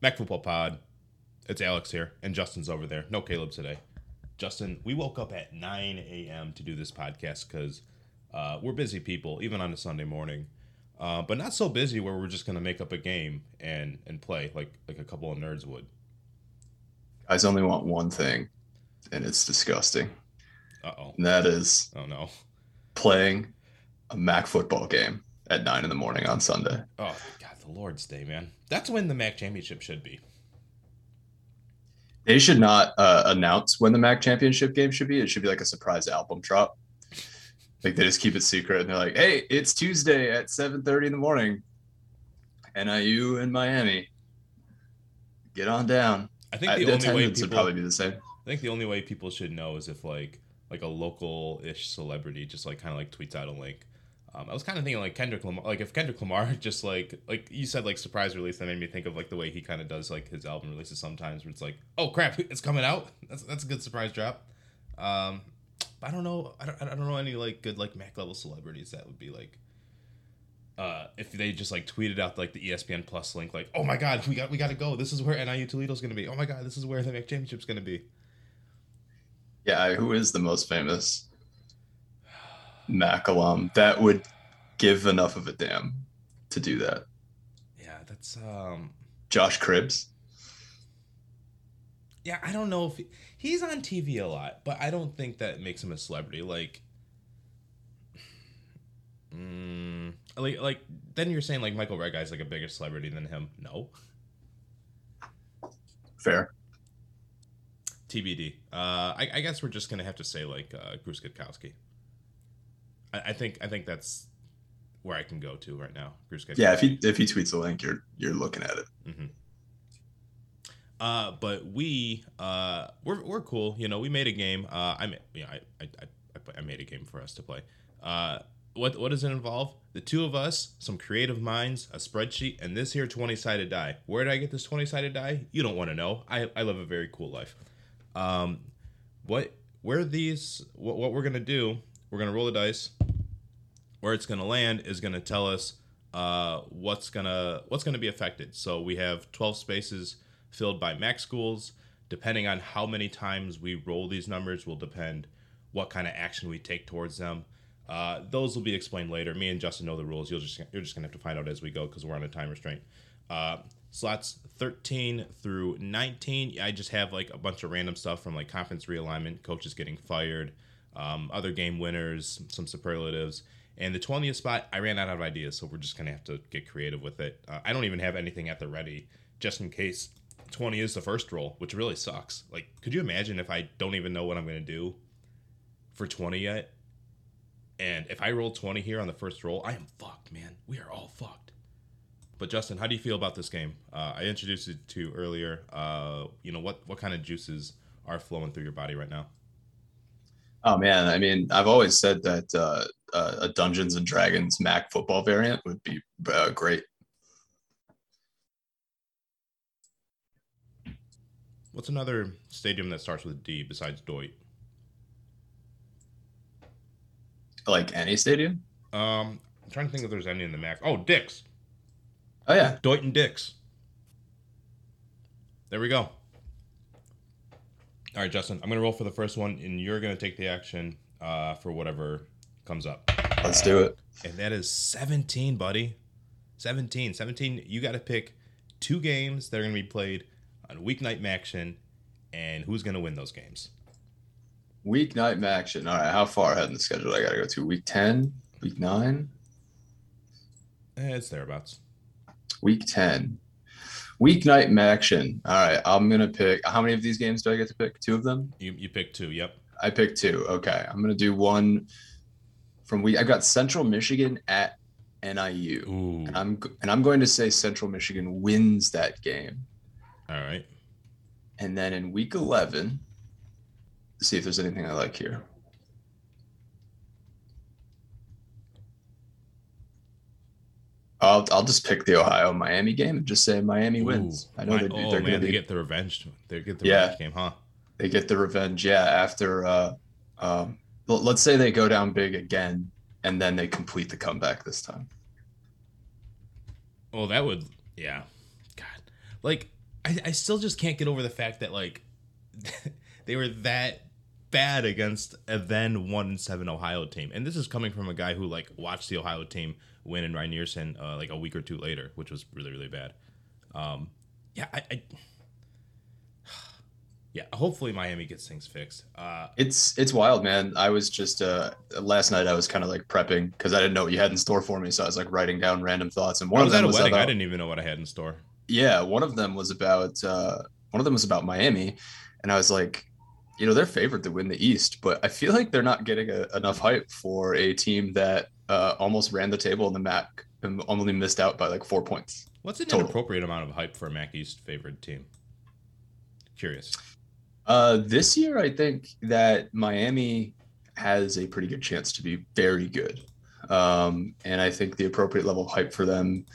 Mac Football Pod. It's Alex here, and Justin's over there. No Caleb today. Justin, we woke up at 9 a.m. to do this podcast because uh, we're busy people, even on a Sunday morning. Uh, but not so busy where we're just gonna make up a game and and play like like a couple of nerds would. Guys only want one thing, and it's disgusting. Uh oh. And that is Oh no. playing a Mac football game at nine in the morning on Sunday. Oh God, the Lord's Day, man. That's when the Mac Championship should be. They should not uh, announce when the Mac championship game should be. It should be like a surprise album drop. Like they just keep it secret and they're like, "Hey, it's Tuesday at 7:30 in the morning. NIU in Miami. Get on down." I think I, the the only way attendance would probably be the same. I think the only way people should know is if like like a local ish celebrity just like kind of like tweets out a link. Um, I was kind of thinking like Kendrick Lamar, like if Kendrick Lamar just like like you said like surprise release, that made me think of like the way he kind of does like his album releases sometimes, where it's like, oh crap, it's coming out. That's that's a good surprise drop. Um, but I don't know, I don't, I don't know any like good like Mac level celebrities that would be like. Uh, if they just like tweeted out like the ESPN Plus link, like, oh my god, we got we got to go. This is where NIU Toledo's gonna be. Oh my god, this is where the Mac Championship's gonna be. Yeah, who is the most famous Mac alum that would give enough of a damn to do that? Yeah, that's um Josh Cribbs. yeah, I don't know if he, he's on TV a lot, but I don't think that makes him a celebrity. Like, mm, like, like then you're saying like Michael Red guy's like a bigger celebrity than him? No, Fair. TBD. Uh, I, I guess we're just gonna have to say like uh, Bruce Gradkowski. I, I think I think that's where I can go to right now. Bruce. Yeah, if he if he tweets a link, you're you're looking at it. Mm-hmm. Uh, but we uh, we're, we're cool. You know, we made a game. Uh, I made, yeah, I, I, I, I made a game for us to play. Uh, what what does it involve? The two of us, some creative minds, a spreadsheet, and this here twenty sided die. Where did I get this twenty sided die? You don't want to know. I I live a very cool life. Um, what where these what what we're gonna do? We're gonna roll the dice. Where it's gonna land is gonna tell us uh, what's gonna what's gonna be affected. So we have twelve spaces filled by Mac schools. Depending on how many times we roll these numbers, will depend what kind of action we take towards them. Uh, those will be explained later. Me and Justin know the rules. You'll just you're just gonna have to find out as we go because we're on a time restraint. Uh, slots 13 through 19. I just have like a bunch of random stuff from like conference realignment, coaches getting fired, um, other game winners, some superlatives. And the 20th spot, I ran out of ideas, so we're just gonna have to get creative with it. Uh, I don't even have anything at the ready, just in case 20 is the first roll, which really sucks. Like, could you imagine if I don't even know what I'm gonna do for 20 yet? And if I roll 20 here on the first roll, I am fucked, man. We are all fucked. But Justin, how do you feel about this game? Uh, I introduced it to you earlier. Uh, you know what what kind of juices are flowing through your body right now? Oh man, I mean, I've always said that uh, uh, a Dungeons and Dragons Mac football variant would be uh, great. What's another stadium that starts with D besides Doyt? Like any stadium. Um, I'm trying to think if there's any in the Mac. Oh, Dix, Oh yeah, Doyt and Dix. There we go. All right, Justin, I'm gonna roll for the first one, and you're gonna take the action uh, for whatever comes up. let's do it. And that is 17, buddy. 17. 17. You got to pick two games that are going to be played on weeknight action, and who's going to win those games? Weeknight action. All right, how far ahead in the schedule I got to go to? Week ten, week nine, Eh, it's thereabouts. week ten. Weeknight action. All right, I'm gonna pick. How many of these games do I get to pick? Two of them. You, you pick two. Yep. I picked two. Okay, I'm gonna do one from week. I got Central Michigan at NIU, Ooh. and I'm and I'm going to say Central Michigan wins that game. All right. And then in week 11, see if there's anything I like here. I'll, I'll just pick the Ohio Miami game and just say Miami wins. Ooh. I know My- they, oh, they're man, going they get the revenge. They get the Yeah. revenge game, huh? they get the revenge. Yeah, after uh, um, let's say they go down big again, and then they complete the comeback this time. Oh, that would, yeah. God, like I, I still just can't get over the fact that like they were that bad against a then one and seven Ohio team, and this is coming from a guy who like watched the Ohio team win in Rynearson uh, like a week or two later, which was really really bad. Um, yeah, I, I yeah, hopefully Miami gets things fixed. Uh, It's it's wild, man. I was just uh last night I was kind of like prepping because I didn't know what you had in store for me, so I was like writing down random thoughts. And one of them a was wedding. about I didn't even know what I had in store. yeah, one of them was about uh one of them was about Miami, and I was like, you know, they're favored to win the East, but I feel like they're not getting a, enough hype for a team that uh almost ran the table in the MAC and only missed out by like four points. What's an Total. inappropriate amount of hype for a MAC East favored team? Curious. Uh, this year, I think that Miami has a pretty good chance to be very good. Um, and I think the appropriate level of hype for them,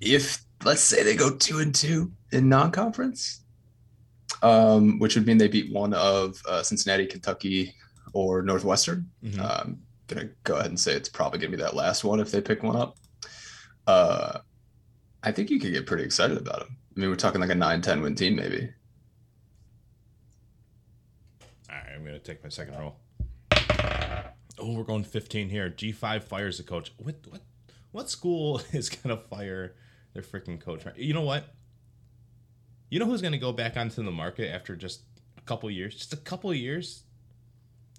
if let's say they go two and two in non conference, um, which would mean they beat one of uh, Cincinnati, Kentucky, or Northwestern. Mhm. Uh, I'm gonna go ahead and say it's probably gonna be that last one if they pick one up. Uh, I think you could get pretty excited about them. I mean, we're talking like a 9-10 win team, maybe. All right, I'm gonna take my second roll. Oh, we're going 15 here. G5 fires the coach. What what what school is gonna fire their freaking coach? You know what? You know who's gonna go back onto the market after just a couple years? Just a couple years.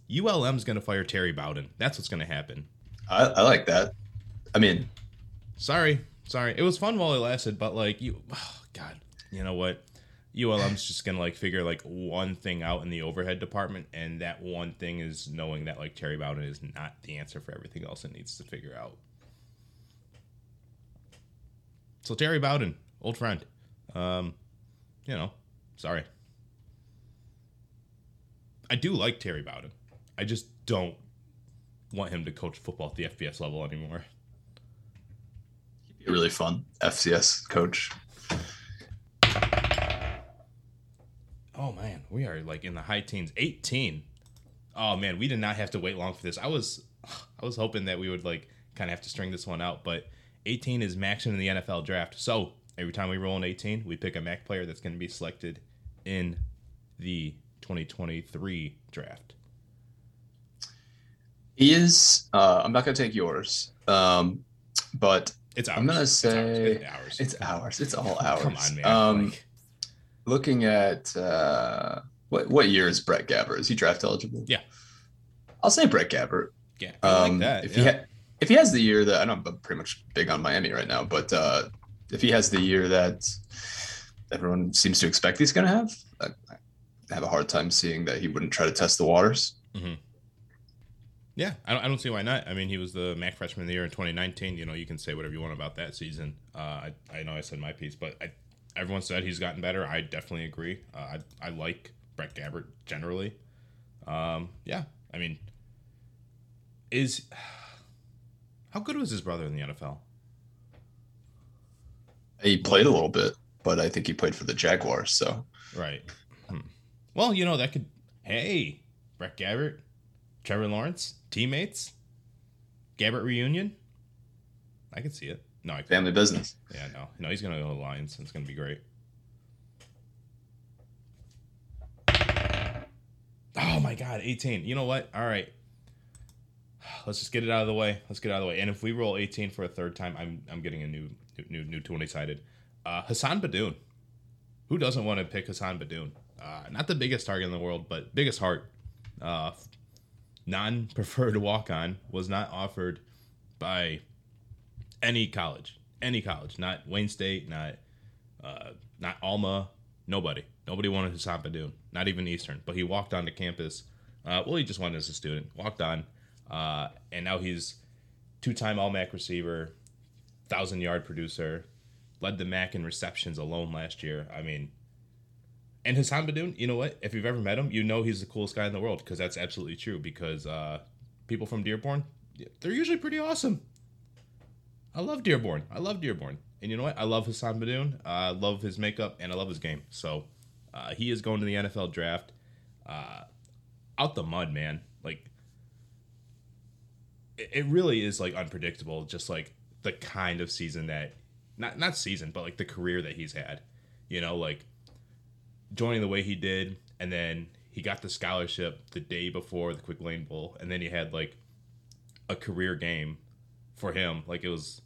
ULM's gonna fire Terry Bowden. That's what's gonna happen. I, I like that. I mean, Sorry, sorry. It was fun while it lasted, but like you, oh, God, you know what? ULM's just gonna like figure like one thing out in the overhead department, and that one thing is knowing that like Terry Bowden is not the answer for everything else it needs to figure out. So Terry Bowden, old friend, um, you know, sorry. I do like Terry Bowden. I just don't want him to coach football at the FBS level anymore. he'd be a really fun FCS coach. Oh man, we are like in the high teens, 18. Oh man, we did not have to wait long for this. I was I was hoping that we would like kind of have to string this one out, but 18 is maxing in the NFL draft. So, every time we roll an 18, we pick a MAC player that's going to be selected in the 2023 draft. He is. Uh, I'm not gonna take yours, um, but It's ours. I'm gonna say It's ours. it's ours. It's all ours. Come on, man. Um, Like, looking at uh, what what year is Brett Gabbert? Is he draft eligible? Yeah. I'll say Brett Gabbert. yeah, I Um, like that. If yeah. he ha- if he has the year that I know I'm pretty much big on Miami right now, but uh, if he has the year that everyone seems to expect he's going to have, I, I have a hard time seeing that he wouldn't try to test the waters. Yeah, I don't, I don't see why not. I mean, he was the MAC freshman of the year in 2019. You know, you can say whatever you want about that season. Uh, I, I know I said my piece, but I, everyone said he's gotten better. I definitely agree. Uh, I, I like Brett Gabbert generally. Um, yeah, I mean, is how good was his brother in the NFL? He played a little bit, but I think he played for the Jaguars. So Right. Hmm. Well, you know that could. Hey, Brett Gabbert, Trevor Lawrence, teammates, Gabbert reunion. I could see it. No, I family business. Yeah, no, no, he's gonna go to the Lions. It's gonna be great. Oh my God, 18. You know what? All right, let's just get it out of the way. Let's get it out of the way. And if we roll 18 for a third time, I'm I'm getting a new new new 20 sided. Uh, Hassan Beydoun. Who doesn't want to pick Hassan Beydoun? Uh, not the biggest target in the world, but biggest heart. Uh, non preferred walk on was not offered by any college, any college, not Wayne State, not uh, not Alma, nobody, nobody wanted Hassan Beydoun, not even Eastern. But he walked onto campus. Uh, well, he just wanted as a student, walked on, uh, and now he's two-time All-MAC receiver, thousand yard producer, led the MAC in receptions alone last year. I mean. And Hassan Beydoun, you know what? If you've ever met him, you know he's the coolest guy in the world because that's absolutely true. Because uh, people from Dearborn, they're usually pretty awesome. I love Dearborn. I love Dearborn. And you know what? I love Hassan Beydoun. Uh, I love his makeup and I love his game. So uh, he is going to the NFL draft. Uh, out the mud, man. Like it really is like unpredictable. Just like the kind of season that not not season, but like the career that he's had. you know, like joining the way he did, and then he got the scholarship the day before the Quick Lane Bowl, and then he had like a career game for him. Like it was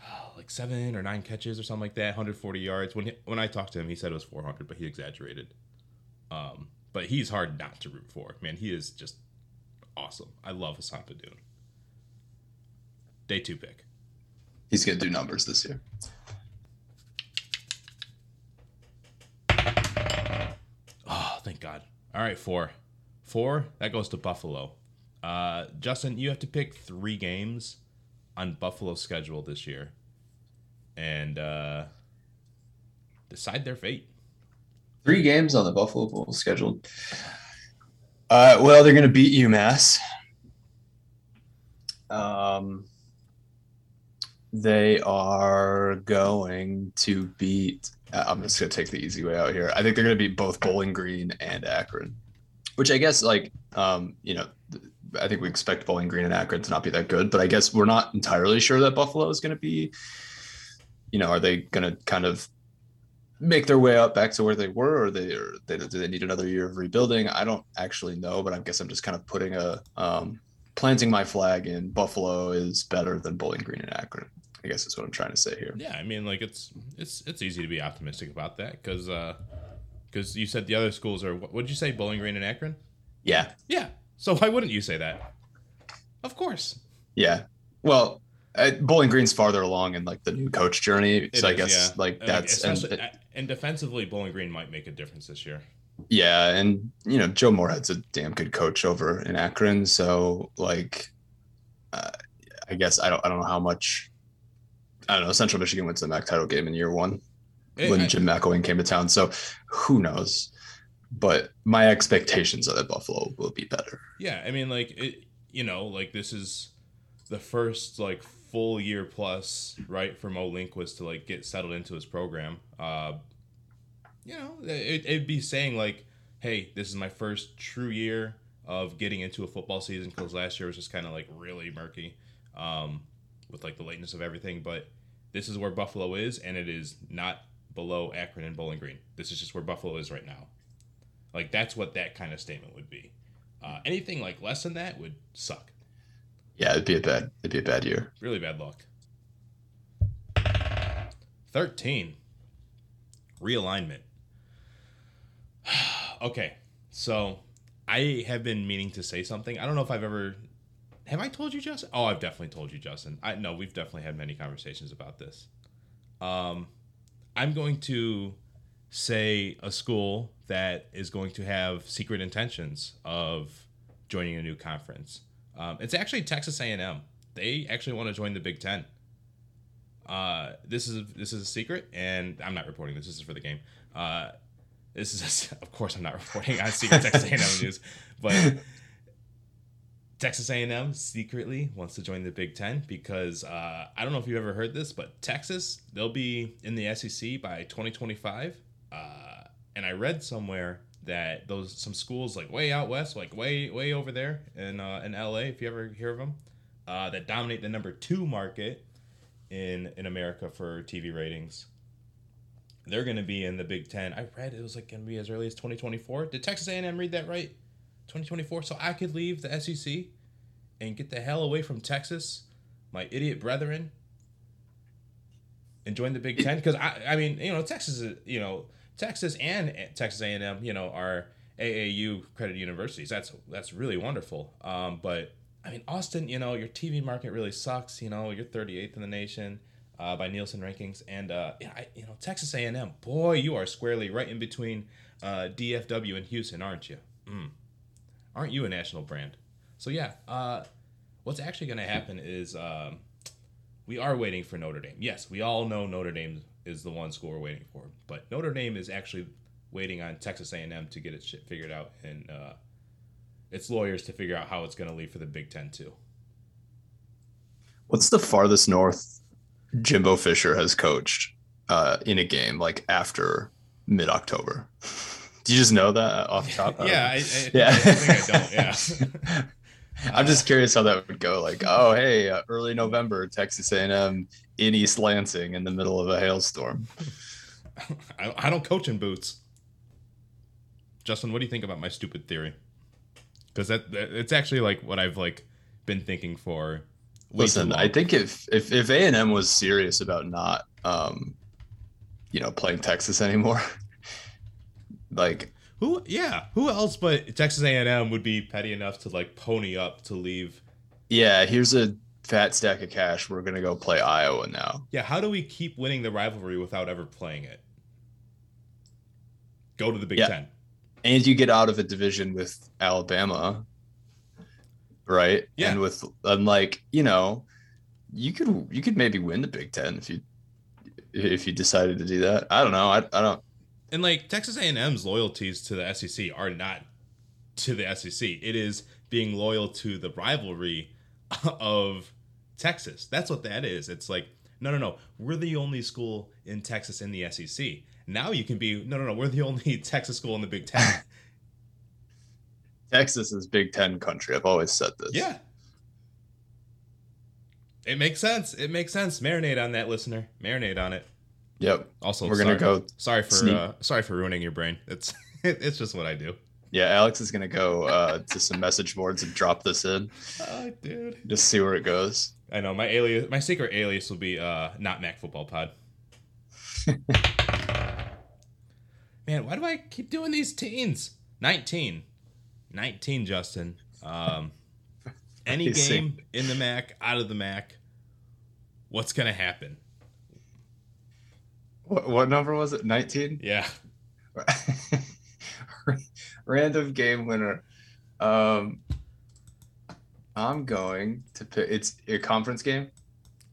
like seven or nine catches or something like that, 140 yards. When he, when I talked to him, he said it was 400, but he exaggerated. Um, but he's hard not to root for. Man, he is just awesome. I love Hassan Beydoun. Day two pick. He's gonna do numbers this year. Oh, thank God. All right, four. Four, that goes to Buffalo. Uh, Justin, you have to pick three games on Buffalo's schedule this year and uh, decide their fate. Three games on the Buffalo scheduled. Uh, well, they're going to beat UMass. Um, they are going to beat. Uh, I'm just to take the easy way out here. I think they're to be both Bowling Green and Akron, which I guess, like, um, you know, I think we expect Bowling Green and Akron to not be that good, but I guess we're not entirely sure that Buffalo is to be. You know, are they to kind of make their way up back to where they were, or they or they, do they need another year of rebuilding? I don't actually know, but I guess I'm just kind of putting a um, planting my flag in Buffalo is better than Bowling Green and Akron. I guess that's what I'm trying to say here. Yeah, I mean, like it's it's it's easy to be optimistic about that because because uh, you said the other schools are what did you say Bowling Green and Akron? Yeah. Yeah. So why wouldn't you say that? Of course. Yeah. Well, uh, Bowling Green's farther along in like the new coach journey, so It I is, guess yeah. like And, that's and, especially- and defensively, Bowling Green might make a difference this year. yeah, and you know Joe Moorhead's a damn good coach over in Akron, so like, uh, I guess I don't I don't know how much. I don't know. Central Michigan went to the MAC title game in year one Eh, when I- Jim McElwain came to town, so who knows? But my expectations are that Buffalo will be better. Yeah, I mean, like it, you know, like this is the first like full year plus, right, for Mo Linguist to like get settled into his program. Uh, you know, it, it'd be saying like, "Hey, this is my first true year of getting into a football season," because last year was just kind of like really murky, um, with like the lateness of everything. But this is where Buffalo is, and it is not below Akron and Bowling Green. This is just where Buffalo is right now. Like that's what that kind of statement would be. Uh, anything like less than that would suck. Yeah, it'd be a bad it'd be a bad year. Really bad luck. 13. Realignment. okay, so I have been meaning to say something. I don't know if I've ever. Have I told you, Justin? Oh, I've definitely told you, Justin. I no, we've definitely had many conversations about this. Um, I'm going to say a school that is going to have secret intentions of joining a new conference. Um, it's actually Texas A&M. They actually want to join the Big Ten. Uh, this is this is a secret, and I'm not reporting this. This is for the game. Uh, this is of course I'm not reporting on secret Texas A&M news, but Texas A&M secretly wants to join the Big Ten because uh, I don't know if you've ever heard this, but Texas they'll be in the SEC by 2025. Uh, and I read somewhere that those some schools like way out west, like way way over there in uh, in LA, if you ever hear of them, uh, that dominate the number two market in in America for TV ratings. They're going to be in the Big Ten. I read it was like going to be as early as 2024. Did Texas A&M read that right? 2024. So I could leave the SEC and get the hell away from Texas, my idiot brethren, and join the Big Ten. Because I, I mean, you know, Texas is, you know, Texas and Texas A&M, you know, are AAU credit universities. That's that's really wonderful. Um, but I mean, Austin, you know, your TV market really sucks. You know, you're 38th in the nation uh, by Nielsen rankings, and uh, yeah, I, you know, Texas A&M, boy, you are squarely right in between uh, DFW and Houston, aren't you? Mm. Aren't you a national brand? So yeah, uh, what's actually going to happen is um, we are waiting for Notre Dame. Yes, we all know Notre Dame is the one school we're waiting for, but Notre Dame is actually waiting on Texas A&M to get its shit figured out and uh, its lawyers to figure out how it's going to leave for the Big Ten too. What's the farthest north Jimbo Fisher has coached uh, in a game like after mid October? Do you just know that off the top? yeah, I, I, yeah. I think I don't. Yeah. I'm just curious how that would go. Like, oh, hey, uh, early November, Texas A&M in East Lansing in the middle of a hailstorm. I, I don't coach in boots. Justin, what do you think about my stupid theory? Because that, that it's actually like what I've like been thinking for. Listen. I think if if if A and M was serious about not, um, you know, playing Texas anymore, like who, yeah, who else but Texas A&M would be petty enough to like pony up to leave? yeah, here's a fat stack of cash. We're gonna go play Iowa now. Yeah, how do we keep winning the rivalry without ever playing it? Go to the Big Yeah. Ten. and you get out of a division with Alabama, right? Yeah. And with unlike you know, you could you could maybe win the Big Ten if you if you decided to do that. I don't know. I, I don't. And like Texas A&M's loyalties to the SEC are not to the SEC. It is being loyal to the rivalry of Texas. That's what that is. It's like no, no, no. We're the only school in Texas in the SEC. Now you can be no, no, no. We're the only Texas school in the Big Ten. Texas is Big Ten country. I've always said this. yeah. It makes sense. It makes sense. Marinate on that, listener. Marinate on it. Yep. Also, We're gonna go. Sorry for uh, sorry for ruining your brain. It's it's just what I do. Yeah, Alex is gonna go uh, to some message boards and drop this in. Oh, dude. Just see where it goes. I know my alias, my secret alias will be uh not Mac Football Pod. Man, why do I keep doing these teens? 19. 19, Justin. Um any game in the Mac, out of the Mac. What's gonna happen? What, what number was it? Nineteen. Yeah. Random game winner. Um, I'm going to pick. It's a conference game.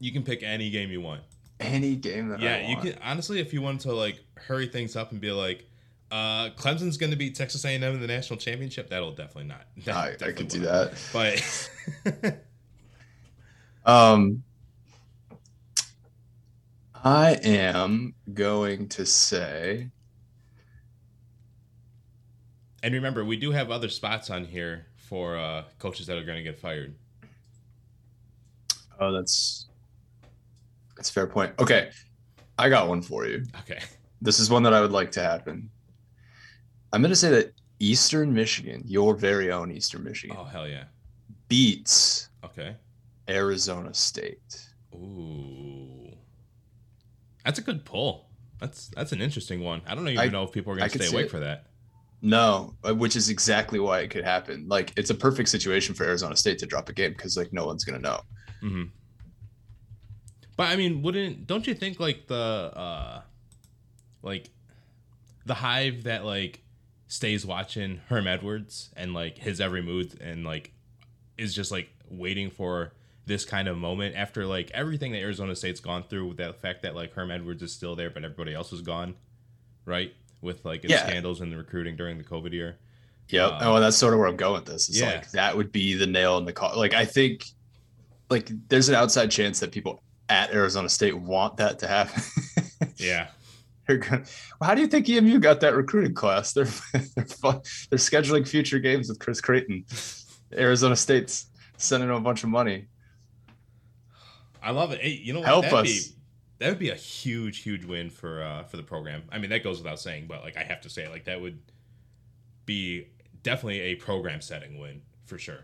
You can pick any game you want. Any game that I Yeah, you can honestly if you want to like hurry things up and be like uh Clemson's going to beat Texas A&M in the national championship. That'll definitely not. that I, I could do that. But Um, I am going to say. And remember, we do have other spots on here for uh, coaches that are going to get fired. Oh, that's that's a fair point. Okay, I got one for you. Okay. This is one that I would like to happen. I'm going to say that Eastern Michigan, your very own Eastern Michigan, Oh hell yeah. beats Okay. Arizona State. Ooh. That's a good pull. That's that's an interesting one. I don't even I- know if people are going to stay awake it. for that. No, uh, which is exactly why it could happen. Like it's a perfect situation for Arizona State to drop a game because like no one's gonna know. hmm But I mean, wouldn't don't you think like the uh like the hive that like stays watching Herm Edwards and like his every move and like is just like waiting for this kind of moment after like everything that Arizona State's gone through with the fact that like Herm Edwards is still there but everybody else is gone, right? With like Yeah. scandals in the recruiting during the COVID year. Yep. Uh, oh, and that's sort of where I'm going with this. It's yeah. like that would be the nail in the coffin. Like I think, like there's an outside chance that people at Arizona State want that to happen. Yeah. They're gonna, well, how do you think EMU got that recruiting class? They're they're fun. they're scheduling future games with Chris Creighton. Arizona State's sending them a bunch of money. I love it. Hey, you know what? Help That'd us. Be, that would be a huge, huge win for uh, for the program. I mean, that goes without saying, but like I have to say, like that would be definitely a program setting win for sure.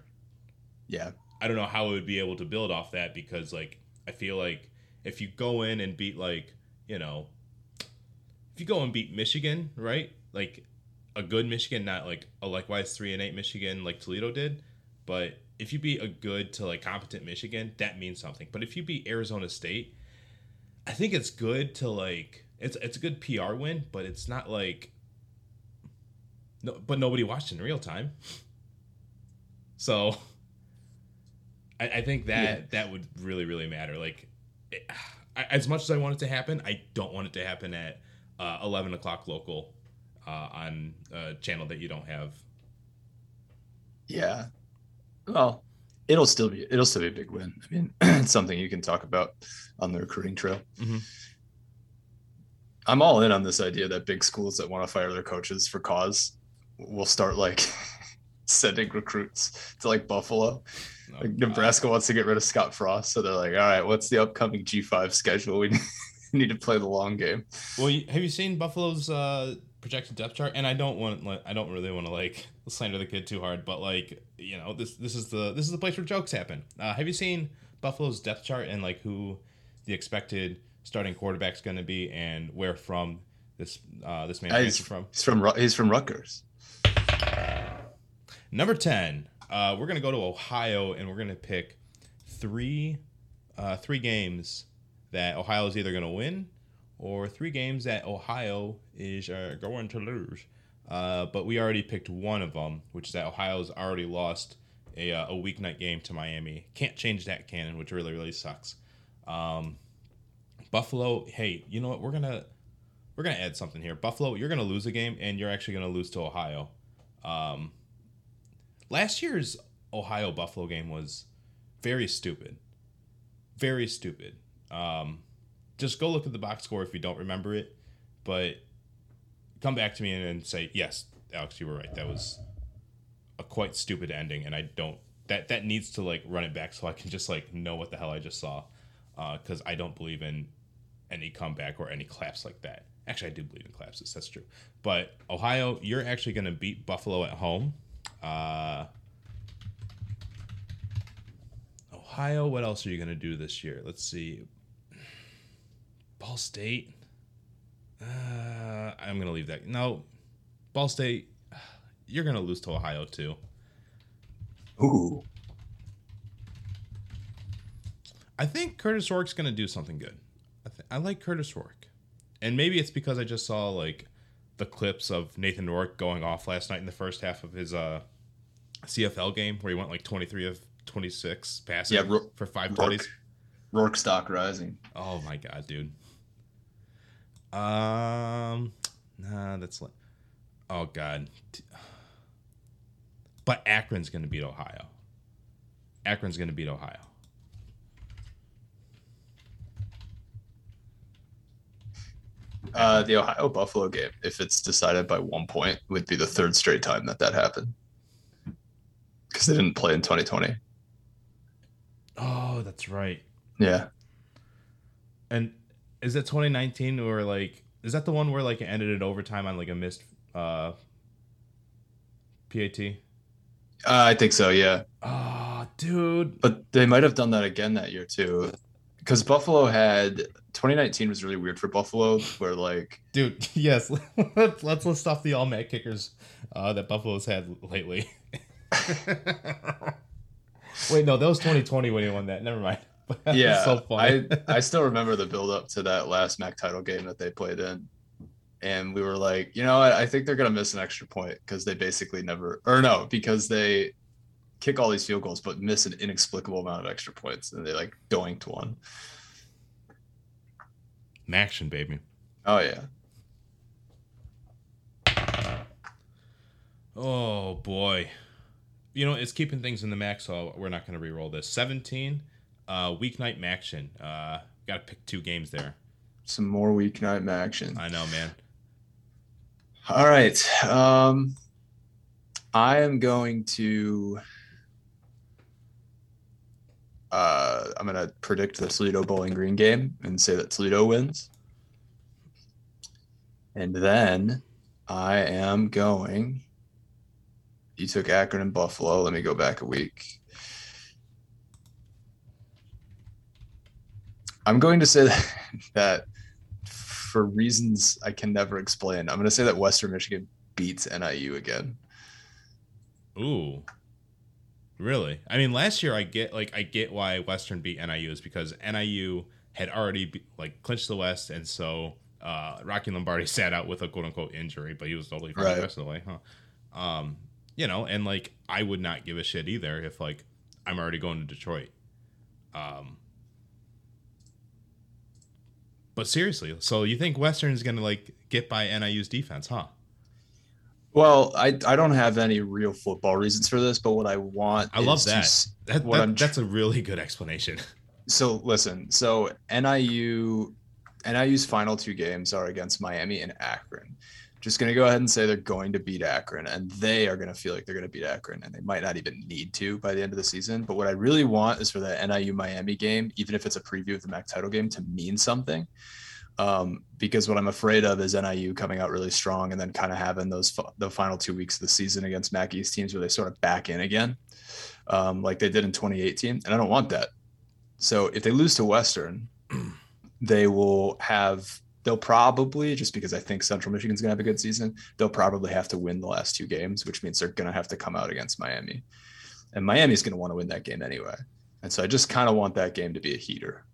Yeah. I don't know how it would be able to build off that because like I feel like if you go in and beat like you know if you go and beat Michigan, right? Like a good Michigan, not like a likewise three and eight Michigan like Toledo did, but if you beat a good to like competent Michigan, that means something. But if you beat Arizona State, I think it's good to like it's it's a good PR win, but it's not like no, but nobody watched in real time. So I, I think that Yeah. that would really really matter. Like it, I, as much as I want it to happen, I don't want it to happen at uh, eleven o'clock local uh, on a channel that you don't have. Yeah. Well, it'll still be it'll still be a big win. I mean, it's something you can talk about on the recruiting trail. Mhm. I'm all in on this idea that big schools that want to fire their coaches for cause will start like sending recruits to like Buffalo. Oh, Like Nebraska wants to get rid of Scott Frost, so they're like, "All right, what's the upcoming G5 schedule? We need to play the long game. Well, have you seen Buffalo's uh, projected depth chart? And I don't want, like, I don't really want to like slander the kid too hard, but like, you know, this this is the this is the place where jokes happen. Uh, have you seen Buffalo's depth chart and like who the expected starting quarterback's going to be and where from this uh, this man Uh, transferred from? He's from he's from Rutgers. Number 10, uh, we're going to go to Ohio and we're going to pick three uh, three games that Ohio is either going to win or three games that Ohio is uh, going to lose. Uh, but we already picked one of them, which is that Ohio's already lost a, uh, a weeknight game to Miami. Can't change that canon, which really, really sucks. Um, Buffalo, hey, you know what? We're gonna we're gonna add something here. Buffalo, you're gonna lose a game, and you're actually gonna lose to Ohio. Um, last year's Ohio Buffalo game was very stupid. Very stupid. Um, just go look at the box score if you don't remember it, but come back to me and, and say, yes, Alex, you were right. That was a quite stupid ending, and I don't. That that needs to like run it back so I can just like know what the hell I just saw, because I don't believe in any comeback or any claps like that. Actually, I do believe in collapses. That's true. But Ohio, you're actually going to beat Buffalo at home. Uh, Ohio, what else are you going to do this year? Let's see. Ball State. Uh, I'm going to leave that. No, Ball State, you're going to lose to Ohio too. Ooh. I think Curtis Rourke's going to do something good. I, th- I like Curtis Rourke. And maybe it's because I just saw like the clips of Nathan Rourke going off last night in the first half of his uh, CFL game where he went like 23 of 26 passing Yeah, Ro- for five Rourke. Rourke stock rising. Oh my god, dude. Um, nah, that's like, oh god. But Akron's gonna beat Ohio. Akron's gonna beat Ohio. Uh, the Ohio Buffalo game, if it's decided by one point, would be the third straight time that that happened. Because they didn't play in 2020. Oh, that's right. Yeah. And is that 2019 or like is that the one where like it ended in overtime on like a missed uh PAT? Uh, I think so. Yeah. Oh, dude. But they might have done that again that year too. Because Buffalo had 2019 was really weird for Buffalo, where like Dude, yes. let's let's list off the all Matt kickers uh, that Buffalo's had lately. Wait, no, that was 2020 when he won that. Never mind. That was yeah, so. I I still remember the build up to that last MAC title game that they played in, and we were like, you know, what? I think they're gonna miss an extra point because they basically never, or no, because they kick all these field goals but miss an inexplicable amount of extra points, and they like doinked one. Maction, baby. Oh yeah, Oh boy. You know, it's keeping things in the max, so we're not going to re-roll this. 17, uh, weeknight action. Uh, got to pick two games there. some more weeknight action. I know, man. All right. Um, I am going to. Uh, I'm going to predict the Toledo Bowling Green game and say that Toledo wins. And then I am going. You took Akron and Buffalo. Let me go back a week. I'm going to say that, that for reasons I can never explain, I'm going to say that Western Michigan beats NIU again. Ooh. Really? I mean, last year I get like I get why Western beat NIU is because NIU had already be, like clinched the West, and so uh, Rocky Lombardi sat out with a quote unquote injury, but he was totally fine Right. the rest of the way, huh? Um, you know, and like I would not give a shit either if like I'm already going to Detroit. Um, but seriously, so you think Western is gonna like get by NIU's defense, huh? Well, I, I don't have any real football reasons for this, but what I want I love is to that. That, What that- I'm that's a really good explanation. So listen, so NIU NIU's final two games are against Miami and Akron. Just gonna go ahead and say they're going to beat Akron, and they are gonna feel like they're gonna beat Akron, and they might not even need to by the end of the season. But what I really want is for that NIU Miami game, even if it's a preview of the MAC title game, to mean something. um, because what I'm afraid of is NIU coming out really strong and then kind of having those the final two weeks of the season against Mac East teams where they sort of back in again, um, like they did in 2018, and I don't want that. So if they lose to Western, they will have they'll probably just because I think Central Michigan's gonna have a good season, they'll probably have to win the last two games, which means they're gonna have to come out against Miami, and Miami's gonna want to win that game anyway. And so I just kind of want that game to be a heater,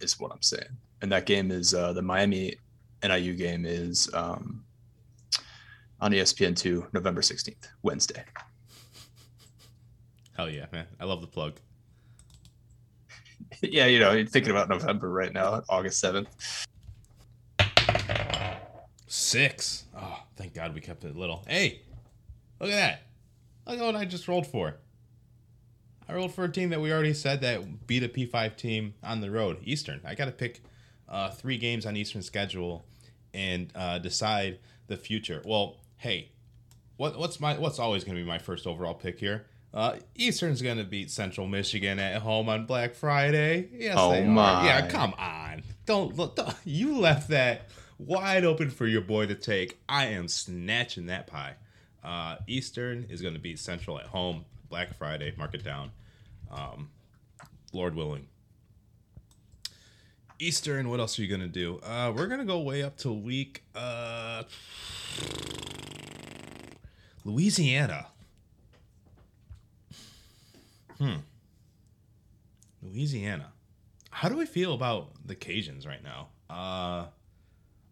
is what I'm saying. And that game is uh, the Miami NIU game is um, on ESPN2, November 16th, Wednesday. Hell yeah, man. I love the plug. yeah, you know, you're thinking about November right now, August 7th. Six. Oh, thank God we kept it little. Hey, look at that. Look at what I just rolled for. I rolled for a team that we already said that beat a P5 team on the road, Eastern. I got to pick uh, three games on Eastern schedule and uh, decide the future. Well, hey, what, what's my what's always going to be my first overall pick here? Uh, Eastern's going to beat Central Michigan at home on Black Friday. Yes, oh my. are. Yeah, come on. Don't, don't you left that wide open for your boy to take. I am snatching that pie. Uh, Eastern is going to beat Central at home Black Friday. Mark it down. Um, Lord willing. Eastern, what else are you going to do? Uh, we're going to go way up to week uh, Louisiana. Hmm. Louisiana. How do we feel about the Cajuns right now? Uh,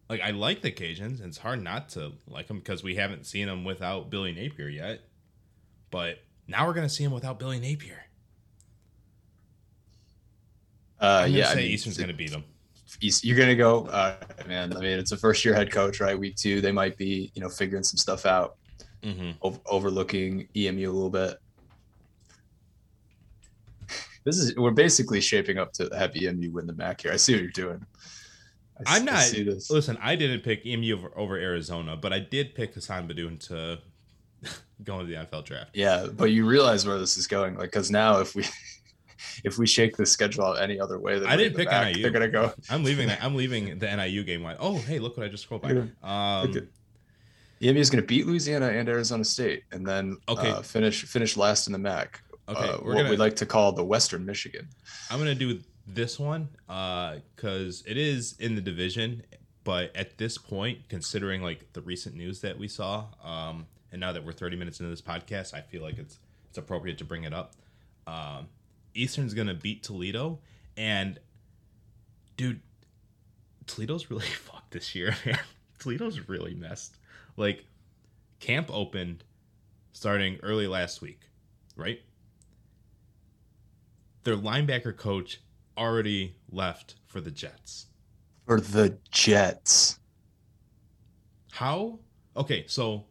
like I like the Cajuns. And it's hard not to like them because we haven't seen them without Billy Napier yet. But now we're gonna see him without Billy Napier. Uh, I'm yeah, say I mean, Eastern's gonna beat them. East, you're gonna go, uh, man. I mean, it's a first year head coach, right? Week two, they might be, you know, figuring some stuff out, Mm-hmm. ov- overlooking EMU a little bit. This is we're basically shaping up to have EMU win the MAC here. I see what you're doing. I, I not. see this. Listen, I didn't pick EMU over, over Arizona, but I did pick Hassan Beydoun to go into the NFL draft. Yeah, but you realize where this is going, like, because now if we if we shake the schedule out any other way, I didn't pick MAC, NIU. They're gonna go. I'm leaving. that. I'm leaving the NIU game. Wide. Oh, hey, look what I just scrolled by. Look Um, EMU is going to beat Louisiana and Arizona State, and then Okay. uh, finish finish last in the MAC. okay, uh, we're what gonna. we like to call the Western Michigan. I'm gonna do this one uh, because it is in the division, but at this point, considering like the recent news that we saw, um, and now that we're 30 minutes into this podcast, I feel like it's it's appropriate to bring it up. Um, Eastern's gonna beat Toledo, and dude, Toledo's really fucked this year. Man. Toledo's really messed. Like, camp opened starting early last week, right? Their linebacker coach already left for the Jets. For the Jets. How? Okay, so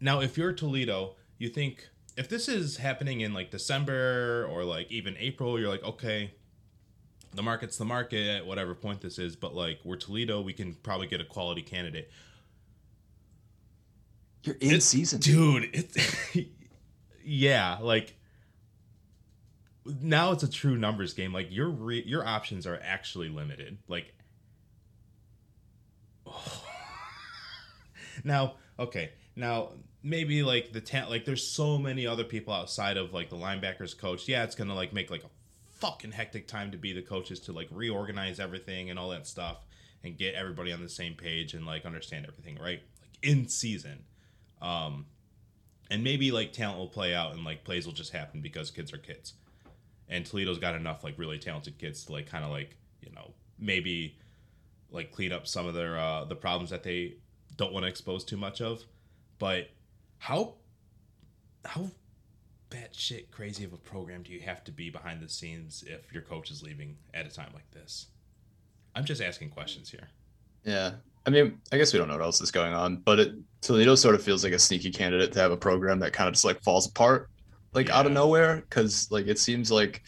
now if you're Toledo, you think if this is happening in like December or like even April, you're like, okay, the market's the market at whatever point this is, but like we're Toledo, we can probably get a quality candidate. You're in It's- season. Dude, it's yeah, like now it's a true numbers game. Like your re- your options are actually limited. Like now, okay, now maybe like the talent, like there's so many other people outside of like the linebackers coach. Yeah, it's gonna like make like a fucking hectic time to be the coaches to like reorganize everything and all that stuff and get everybody on the same page and like understand everything right like in season um and maybe like talent will play out and like plays will just happen because kids are kids and toledo's got enough like really talented kids to like kind of like you know maybe like clean up some of their uh the problems that they don't want to expose too much of. But how how batshit crazy of a program do you have to be behind the scenes if your coach is leaving at a time like this? I'm just asking questions here. Yeah. I mean, I guess we don't know what else is going on, but it, Toledo sort of feels like a sneaky candidate to have a program that kind of just like falls apart, like out of nowhere, because like it seems like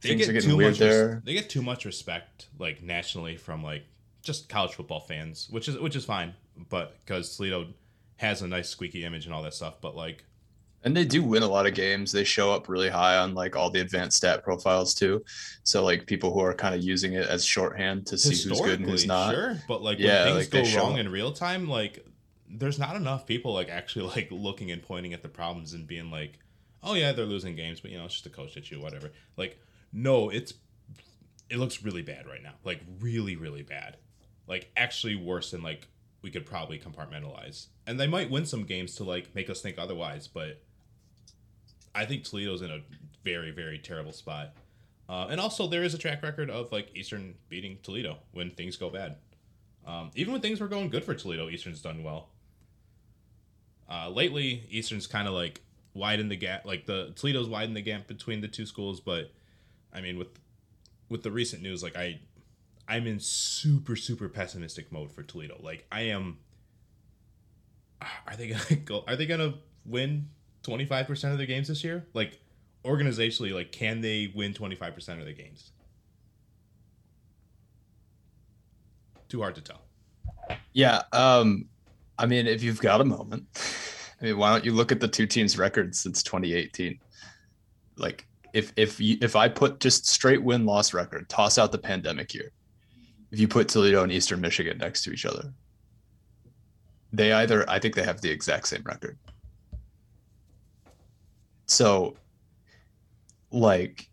they things get are getting too weird much res- there. they get too much respect like nationally from like just college football fans which is which is fine but because toledo has a nice squeaky image and all that stuff but like And they do win a lot of games. They show up really high on like all the advanced stat profiles too. So like people who are kind of using it as shorthand to see who's good and who's not. Sure, but like Yeah, when like, things they go wrong up. in real time, like there's not enough people like actually like looking and pointing at the problems and being like, "Oh yeah, they're losing games, but you know it's just a coach issue, whatever." Like, no, it's it looks really bad right now, like really, really bad, like actually worse than like we could probably compartmentalize. And they might win some games to like make us think otherwise, but I think Toledo's in a very, very terrible spot. Uh, and also, there is a track record of like Eastern beating Toledo when things go bad. Um, even when things were going good for Toledo, Eastern's done well. Uh, lately, Eastern's kind of like widened the gap. Like the Toledo's widened the gap between the two schools, but I mean, with with the recent news, like I, I'm in super super pessimistic mode for Toledo. Like I am. Are they gonna go? Are they gonna win twenty five percent of their games this year? Like organizationally, like can they win twenty five percent of their games? Too hard to tell. Yeah. Um, I mean, if you've got a moment, I mean, why don't you look at the two teams' records since 2018? Like, if if you, if I put just straight win loss record, toss out the pandemic year. If you put Toledo and Eastern Michigan next to each other, they either I think they have the exact same record. So, like,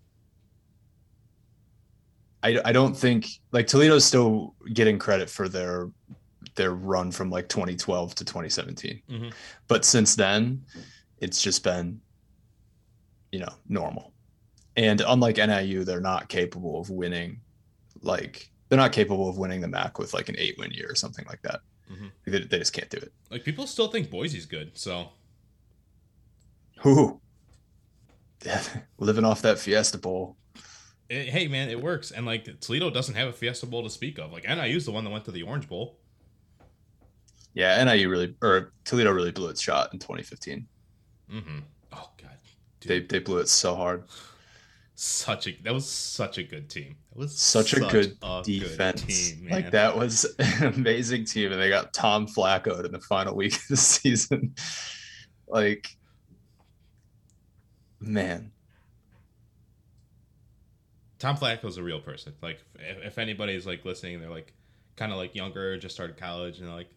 I I don't think like Toledo's still getting credit for their their run from like 2012 to 2017. Mhm. But since then, it's just been, you know, normal. And unlike NIU, they're not capable of winning, like they're not capable of winning the MAC with like an eight win year or something like that. Mhm. They, they just can't do it. Like people still think Boise's good, so Who? Living off that Fiesta Bowl. it, hey man, it works. And like Toledo doesn't have a Fiesta Bowl to speak of. Like NIU's the one that went to the Orange Bowl. Yeah, NIU really or Toledo really blew its shot in 2015. Mm-hmm. Oh god, dude, They they blew it so hard. such a that was such a good team. That was Such a good a good defense. team, man. like that was an amazing team, and they got Tom Flacco in the final week of the season. like, man, Tom Flacco's a real person. Like if, if anybody's like listening, they're like kind of like younger, just started college, and they're like,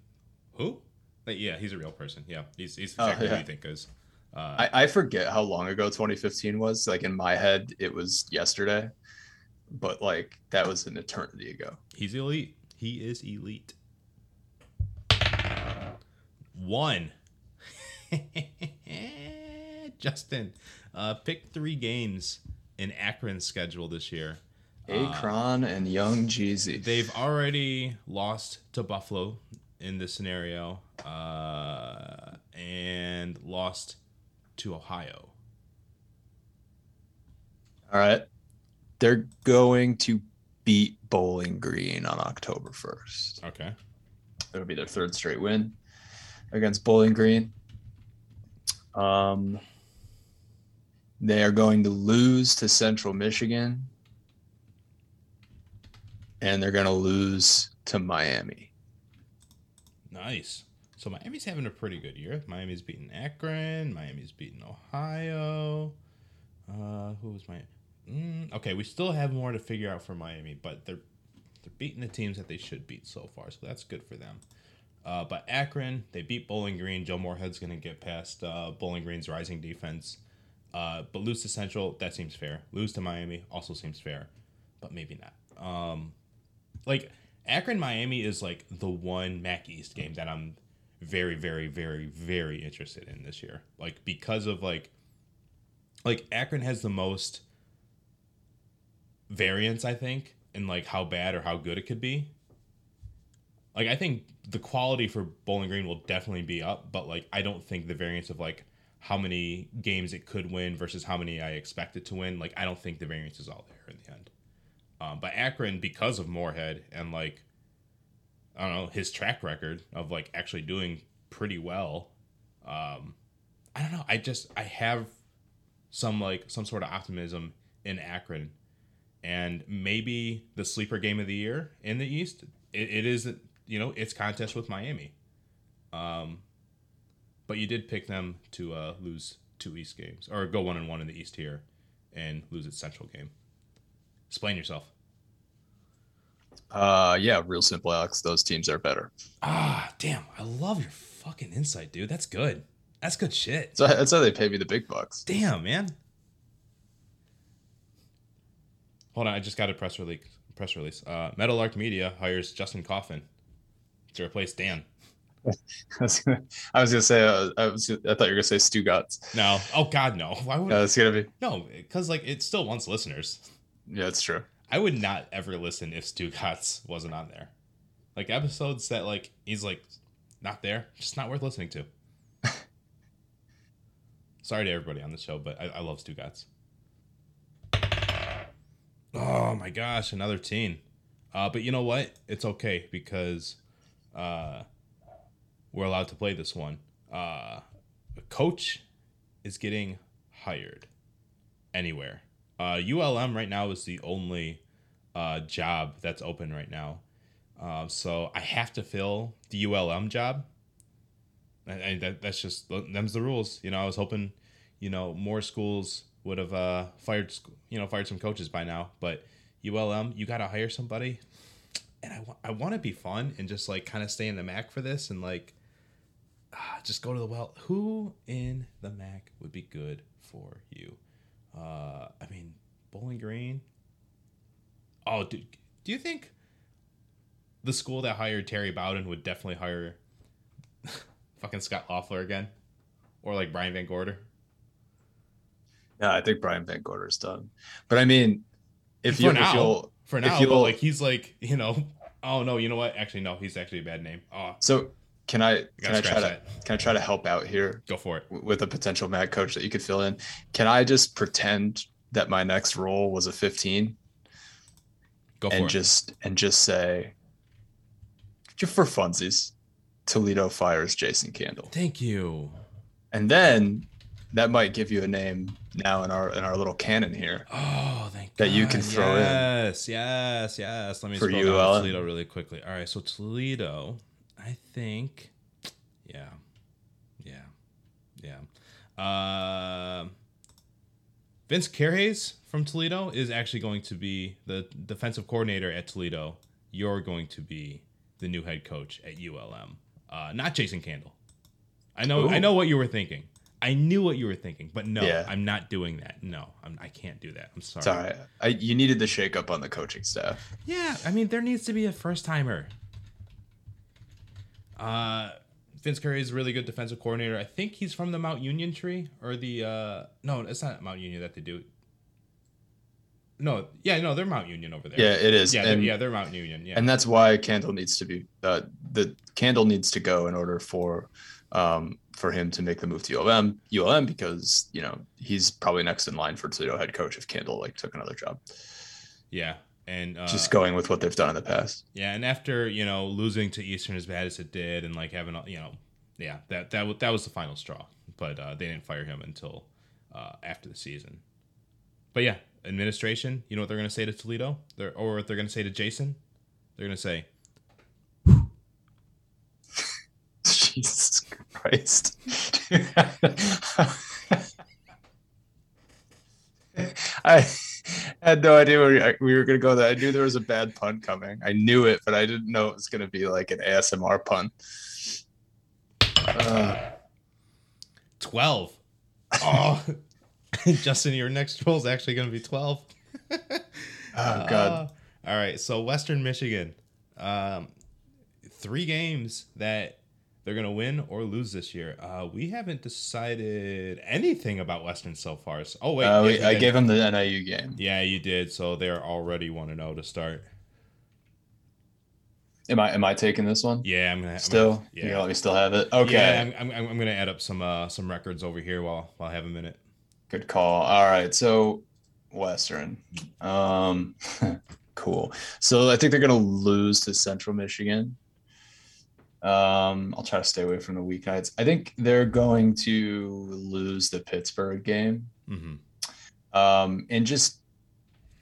who? Like yeah, he's a real person. Yeah, he's he's Oh, exactly who yeah. you think is. Uh, I, I forget how long ago 2015 was. Like in my head, it was yesterday, but like that was an eternity ago. He's elite. He is elite. One. Justin, uh, pick three games in Akron's schedule this year. Akron and Young Jeezy. They've already lost to Buffalo in this scenario, uh, and lost to Ohio. All right, they're going to beat Bowling Green on October 1st. Okay. It'll be their third straight win against Bowling Green. Um, they are going to lose to Central Michigan, and they're going to lose to Miami. Nice. So Miami's having a pretty good year. Miami's beating Akron. Miami's beating Ohio. Uh, who was Miami? Mm, okay, we still have more to figure out for Miami, but they're they're beating the teams that they should beat so far, so that's good for them. Uh, but Akron, they beat Bowling Green. Joe Moorhead's going to get past uh, Bowling Green's rising defense. Uh, but lose to Central, that seems fair. Lose to Miami also seems fair, but maybe not. Um, like Akron Miami is like the one MAC East game that I'm very, very, very, very interested in this year. Like because of like like Akron has the most variance, I think, in like how bad or how good it could be. Like I think the quality for Bowling Green will definitely be up, but like I don't think the variance of like how many games it could win versus how many I expect it to win, like I don't think the variance is all there in the end. Um, but Akron, because of Moorhead and like I don't know his track record of like actually doing pretty well, um, I don't know. I just I have some like some sort of optimism in Akron, and maybe the sleeper game of the year in the East. It, it is you know it's contest with Miami, um, but you did pick them to uh, lose two East games, or go one and one in the East here, and lose its Central game. Explain yourself. Uh, yeah, real simple, Alex. Those teams are better. Ah, damn! I love your fucking insight, dude. That's good. That's good shit. So that's how they pay me the big bucks. Damn, man. Hold on, I just got a press release. Press release. Uh, Meadowlark Media hires Justin Coffin to replace Dan. I was gonna, I was gonna say, uh, I was, I thought you were gonna say Stugotz. No, oh God, no. Why would No, it's gonna be. no? Because like it still wants listeners. Yeah, it's true. I would not ever listen if Stugotz wasn't on there. Like episodes that like he's like not there, just not worth listening to. Sorry to everybody on the show, but I, I love Stugotz. Oh my gosh, another teen. Uh, but you know what? It's okay because uh, we're allowed to play this one. Uh, a coach is getting hired anywhere. Uh, ULM right now is the only uh, job that's open right now. Uh, so I have to fill the ULM job. And, and that, that's just them's the rules. You know, I was hoping, you know, more schools would have uh, fired, you know, fired some coaches by now. But ULM, you got to hire somebody. And I, I want to be fun and just like kind of stay in the MAC for this and like ah, just go to the well. Who in the MAC would be good for you? Uh, I mean, Bowling Green. Oh, do, do you think the school that hired Terry Bowden would definitely hire fucking Scot Loeffler again? Or like Brian VanGorder? Yeah, I think Brian VanGorder's done. But I mean, if For you if now. you'll For If now, you'll- but like he's like, you know, oh no, you know what? Actually, no, he's actually a bad name. Oh, so can I can I try to can I try to help out here Go for it. with a potential Mac coach that you could fill in? Can I just pretend that my next role was a 15 Go for it. and it. just and just say just for funsies, Toledo fires Jason Candle. Thank you. And then that might give you a name now in our in our little canon here. Oh, thank you That you can throw in. yes, Yes, yes, Let me For you. Toledo really quickly. All right, so Toledo, I think, yeah, yeah, yeah. Uh, Vince Kehres from Toledo is actually going to be the defensive coordinator at Toledo. You're going to be the new head coach at ULM, uh, not Jason Candle. I know, I know what you were thinking. I knew what you were thinking, but no, Yeah. I'm not doing that. No, I'm, I can't do that. I'm sorry. Right. I, you needed the shakeup on the coaching staff. Yeah, I mean, there needs to be a first timer. Uh, Vince Kehres is a really good defensive coordinator. I think he's from the Mount Union tree or the uh, no, it's not Mount Union that they do. No, yeah, no, they're Mount Union over there. Yeah, it is. yeah, they're, yeah, they're Mount Union. Yeah, and that's why candle needs to be uh, the candle needs to go in order for um, for him to make the move to ULM ULM because you know he's probably next in line for Toledo head coach if Candle like took another job. yeah, and uh, Just going with what they've done in the past. yeah, and after you know losing to Eastern as bad as it did, and like having you know, yeah, that that that was the final straw. But uh, they didn't fire him until uh, after the season. But yeah, administration. You know what they're gonna say to Toledo, they're, or what they're gonna say to Jason? They're gonna say, Jesus Christ. I had no idea where we were going to go there. I knew there was a bad pun coming. I knew it, but I didn't know it was going to be like an ASMR pun. Uh, 12. Oh, Justin, your next role is actually gonna be 12. oh, God. Uh, all right, so Western Michigan, um, three games that they're gonna win or lose this year. Uh, we haven't decided anything about Western so far. So, oh wait, Uh, yes, we, we I gave them the NIU game. Yeah, you did. So they're already one to zero to start. Am I am I taking this one? Yeah, I'm gonna I'm Still? Gonna, yeah. let me still have it? Okay. Yeah, I'm, I'm, I'm gonna add up some uh some records over here while while I have a minute. Good call. All right. So Western. Um cool. So I think they're gonna lose to Central Michigan. Um, I'll try to stay away from the weeknights. I think they're going to lose the Pittsburgh game. hmm Um, and just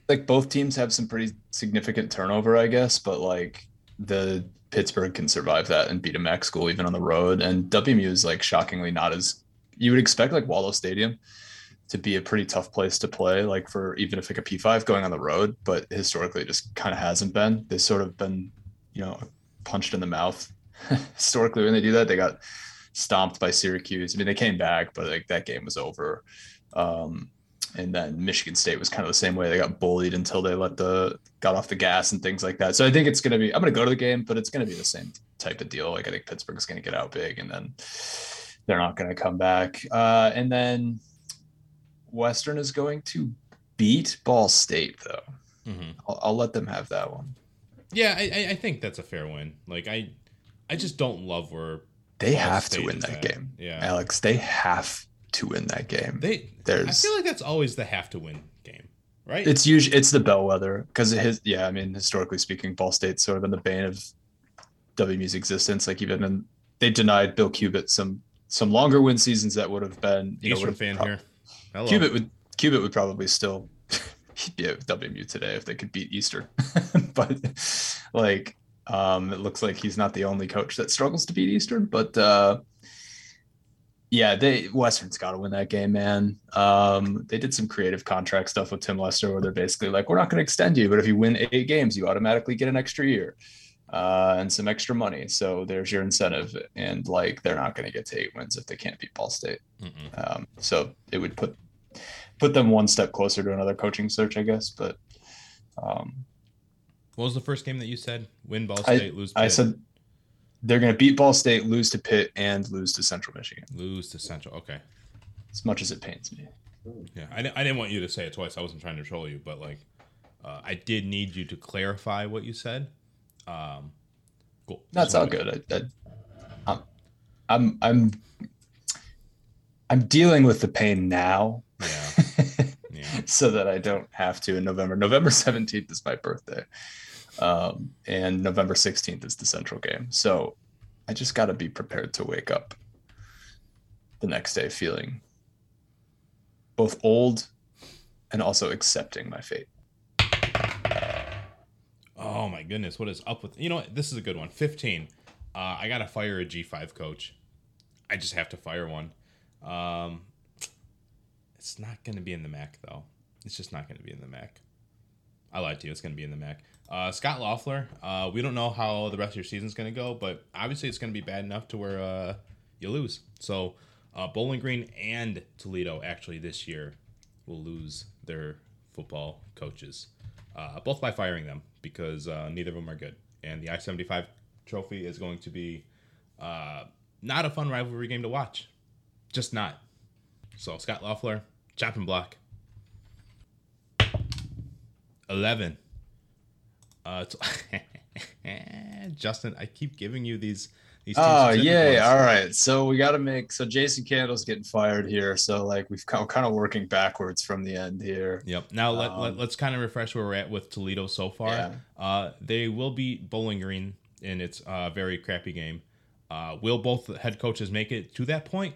like both teams have some pretty significant turnover, I guess, but like the Pittsburgh can survive that and beat a MAC school even on the road. And WMU is like shockingly not as you would expect like Waldo Stadium to be a pretty tough place to play, like for even if like a P5 going on the road, but historically it just kind of hasn't been. They've sort of been, you know, punched in the mouth. historically, when they do that, they got stomped by Syracuse. I mean, they came back, but like that game was over. Um, and then Michigan State was kind of the same way. They got bullied until they let the got off the gas and things like that. So I think it's going to be. I'm going to go to the game, but it's going to be the same type of deal. Like I think Pittsburgh's going to get out big, and then they're not going to come back. Uh, and then Western is going to beat Ball State, though. Mm-hmm. I'll, I'll, let them have that one. Yeah, I, I think that's a fair win. Like I, I just don't love where they have to win that at. game. Yeah, Alex, they have to win that game. They there's I feel like that's always the have to win game, right? It's usually it's the bellwether because his yeah, I mean historically speaking, Ball State's sort of been the bane of WMU's existence. Like even in, they denied Bill Cubit some some longer win seasons that would have been you Eastern know, fan pro- here. Hello. Cubit would Cubit would probably still be at WMU today if they could beat Eastern, but like um, it looks like he's not the only coach that struggles to beat Eastern, but uh, yeah, they Western's got to win that game, man. Um, they did some creative contract stuff with Tim Lester, where they're basically like, "We're not going to extend you, but if you win eight games, you automatically get an extra year uh, and some extra money." So there's your incentive, and like they're not going to get to eight wins if they can't beat Ball State. Um, so it would put put them one step closer to another coaching search, I guess. But um, what was the first game that you said? Win Ball State, I, lose. Pitt. I said they're going to beat Ball State, lose to Pitt, and lose to Central Michigan. Lose to Central. Okay. As much as it pains me. Yeah, I, I didn't want you to say it twice. I wasn't trying to troll you, but like, uh, I did need you to clarify what you said. Um, cool. That's all good. I, I, I'm I'm I'm dealing with the pain now. Yeah. yeah. so that I don't have to in November. November 17th is my birthday. Um, and November 16th is the central game. So I just got to be prepared to wake up the next day feeling both old and also accepting my fate. Oh my goodness, what is up with you know what? This is a good one. 15. Uh, I gotta fire a G5 coach. I just have to fire one. Um, it's not gonna be in the MAC though. It's just not gonna be in the MAC. I lied to you. It's gonna be in the MAC. Uh, Scot Loeffler, uh, we don't know how the rest of your season's going to go, but obviously it's going to be bad enough to where uh, you lose. So uh, Bowling Green and Toledo actually this year will lose their football coaches, uh, both by firing them because uh, neither of them are good. And the I 75 trophy is going to be not a fun rivalry game to watch. Just not. So Scot Loeffler, chopping block. 11. Uh, Justin, I keep giving you these. these oh yeah, All right, so we got to make so Jason Candle's getting fired here. So like we've kind of, kind of working backwards from the end here. Yep. Now let, um, let, us kind of refresh where we're at with Toledo so far. Yeah. Uh, they will beat Bowling Green in its uh, very crappy game. Uh, will both head coaches make it to that point?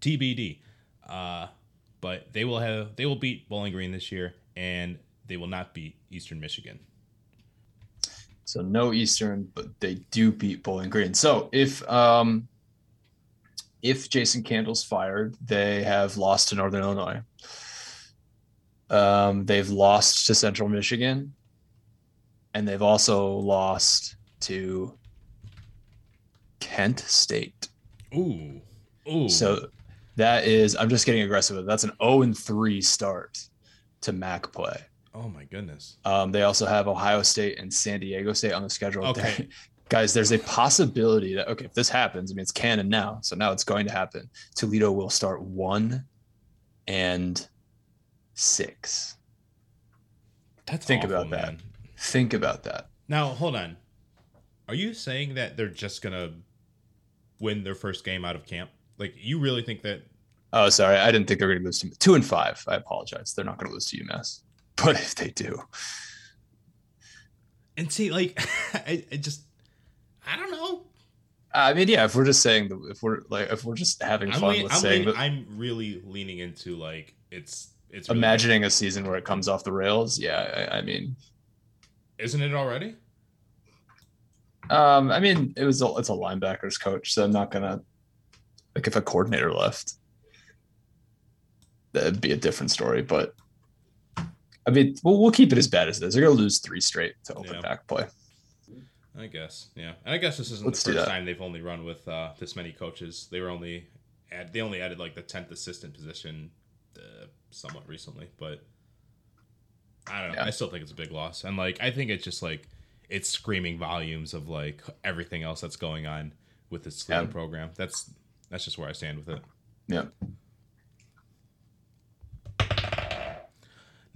TBD. Uh, but they will have they will beat Bowling Green this year, and they will not beat Eastern Michigan. So no Eastern, but they do beat Bowling Green. So if um, if Jason Candle's fired, they have lost to Northern Illinois. Um, they've lost to Central Michigan, and they've also lost to Kent State. Ooh, ooh. So that is, I'm just getting aggressive. That's an 0 and 3 start to MAC play. Oh my goodness. Um, they also have Ohio State and San Diego State on the schedule. Okay. Guys, there's a possibility that okay, if this happens, I mean it's canon now, so now it's going to happen. Toledo will start one and six. That's think awful, about man. that. Think about that. Now hold on. Are you saying that they're just gonna win their first game out of camp? Like you really think that? Oh, sorry, I didn't think they were gonna lose to two and five. I apologize. They're not gonna lose to UMass. But if they do, and see, like, I, I just, I don't know. I mean, yeah. If we're just saying that, if we're like, if we're just having fun lean, with I'm saying lean, that, I'm really leaning into like it's it's really imagining a season where it comes off the rails. Yeah, I, I mean, isn't it already? Um, I mean, it was a, it's a linebackers coach, so I'm not gonna like if a coordinator left. that'd be a different story. But I mean, we'll, we'll keep it as bad as it is. They're gonna lose three straight to open Yeah. back play. I guess, yeah. And I guess this isn't Let's the first time they've only run with uh, this many coaches. They were only add, they only added like the tenth assistant position uh, somewhat recently, but I don't know. Yeah. I still think it's a big loss, and like I think it's just like it's screaming volumes of like everything else that's going on with this Yeah. program. That's that's just where I stand with it. Yeah.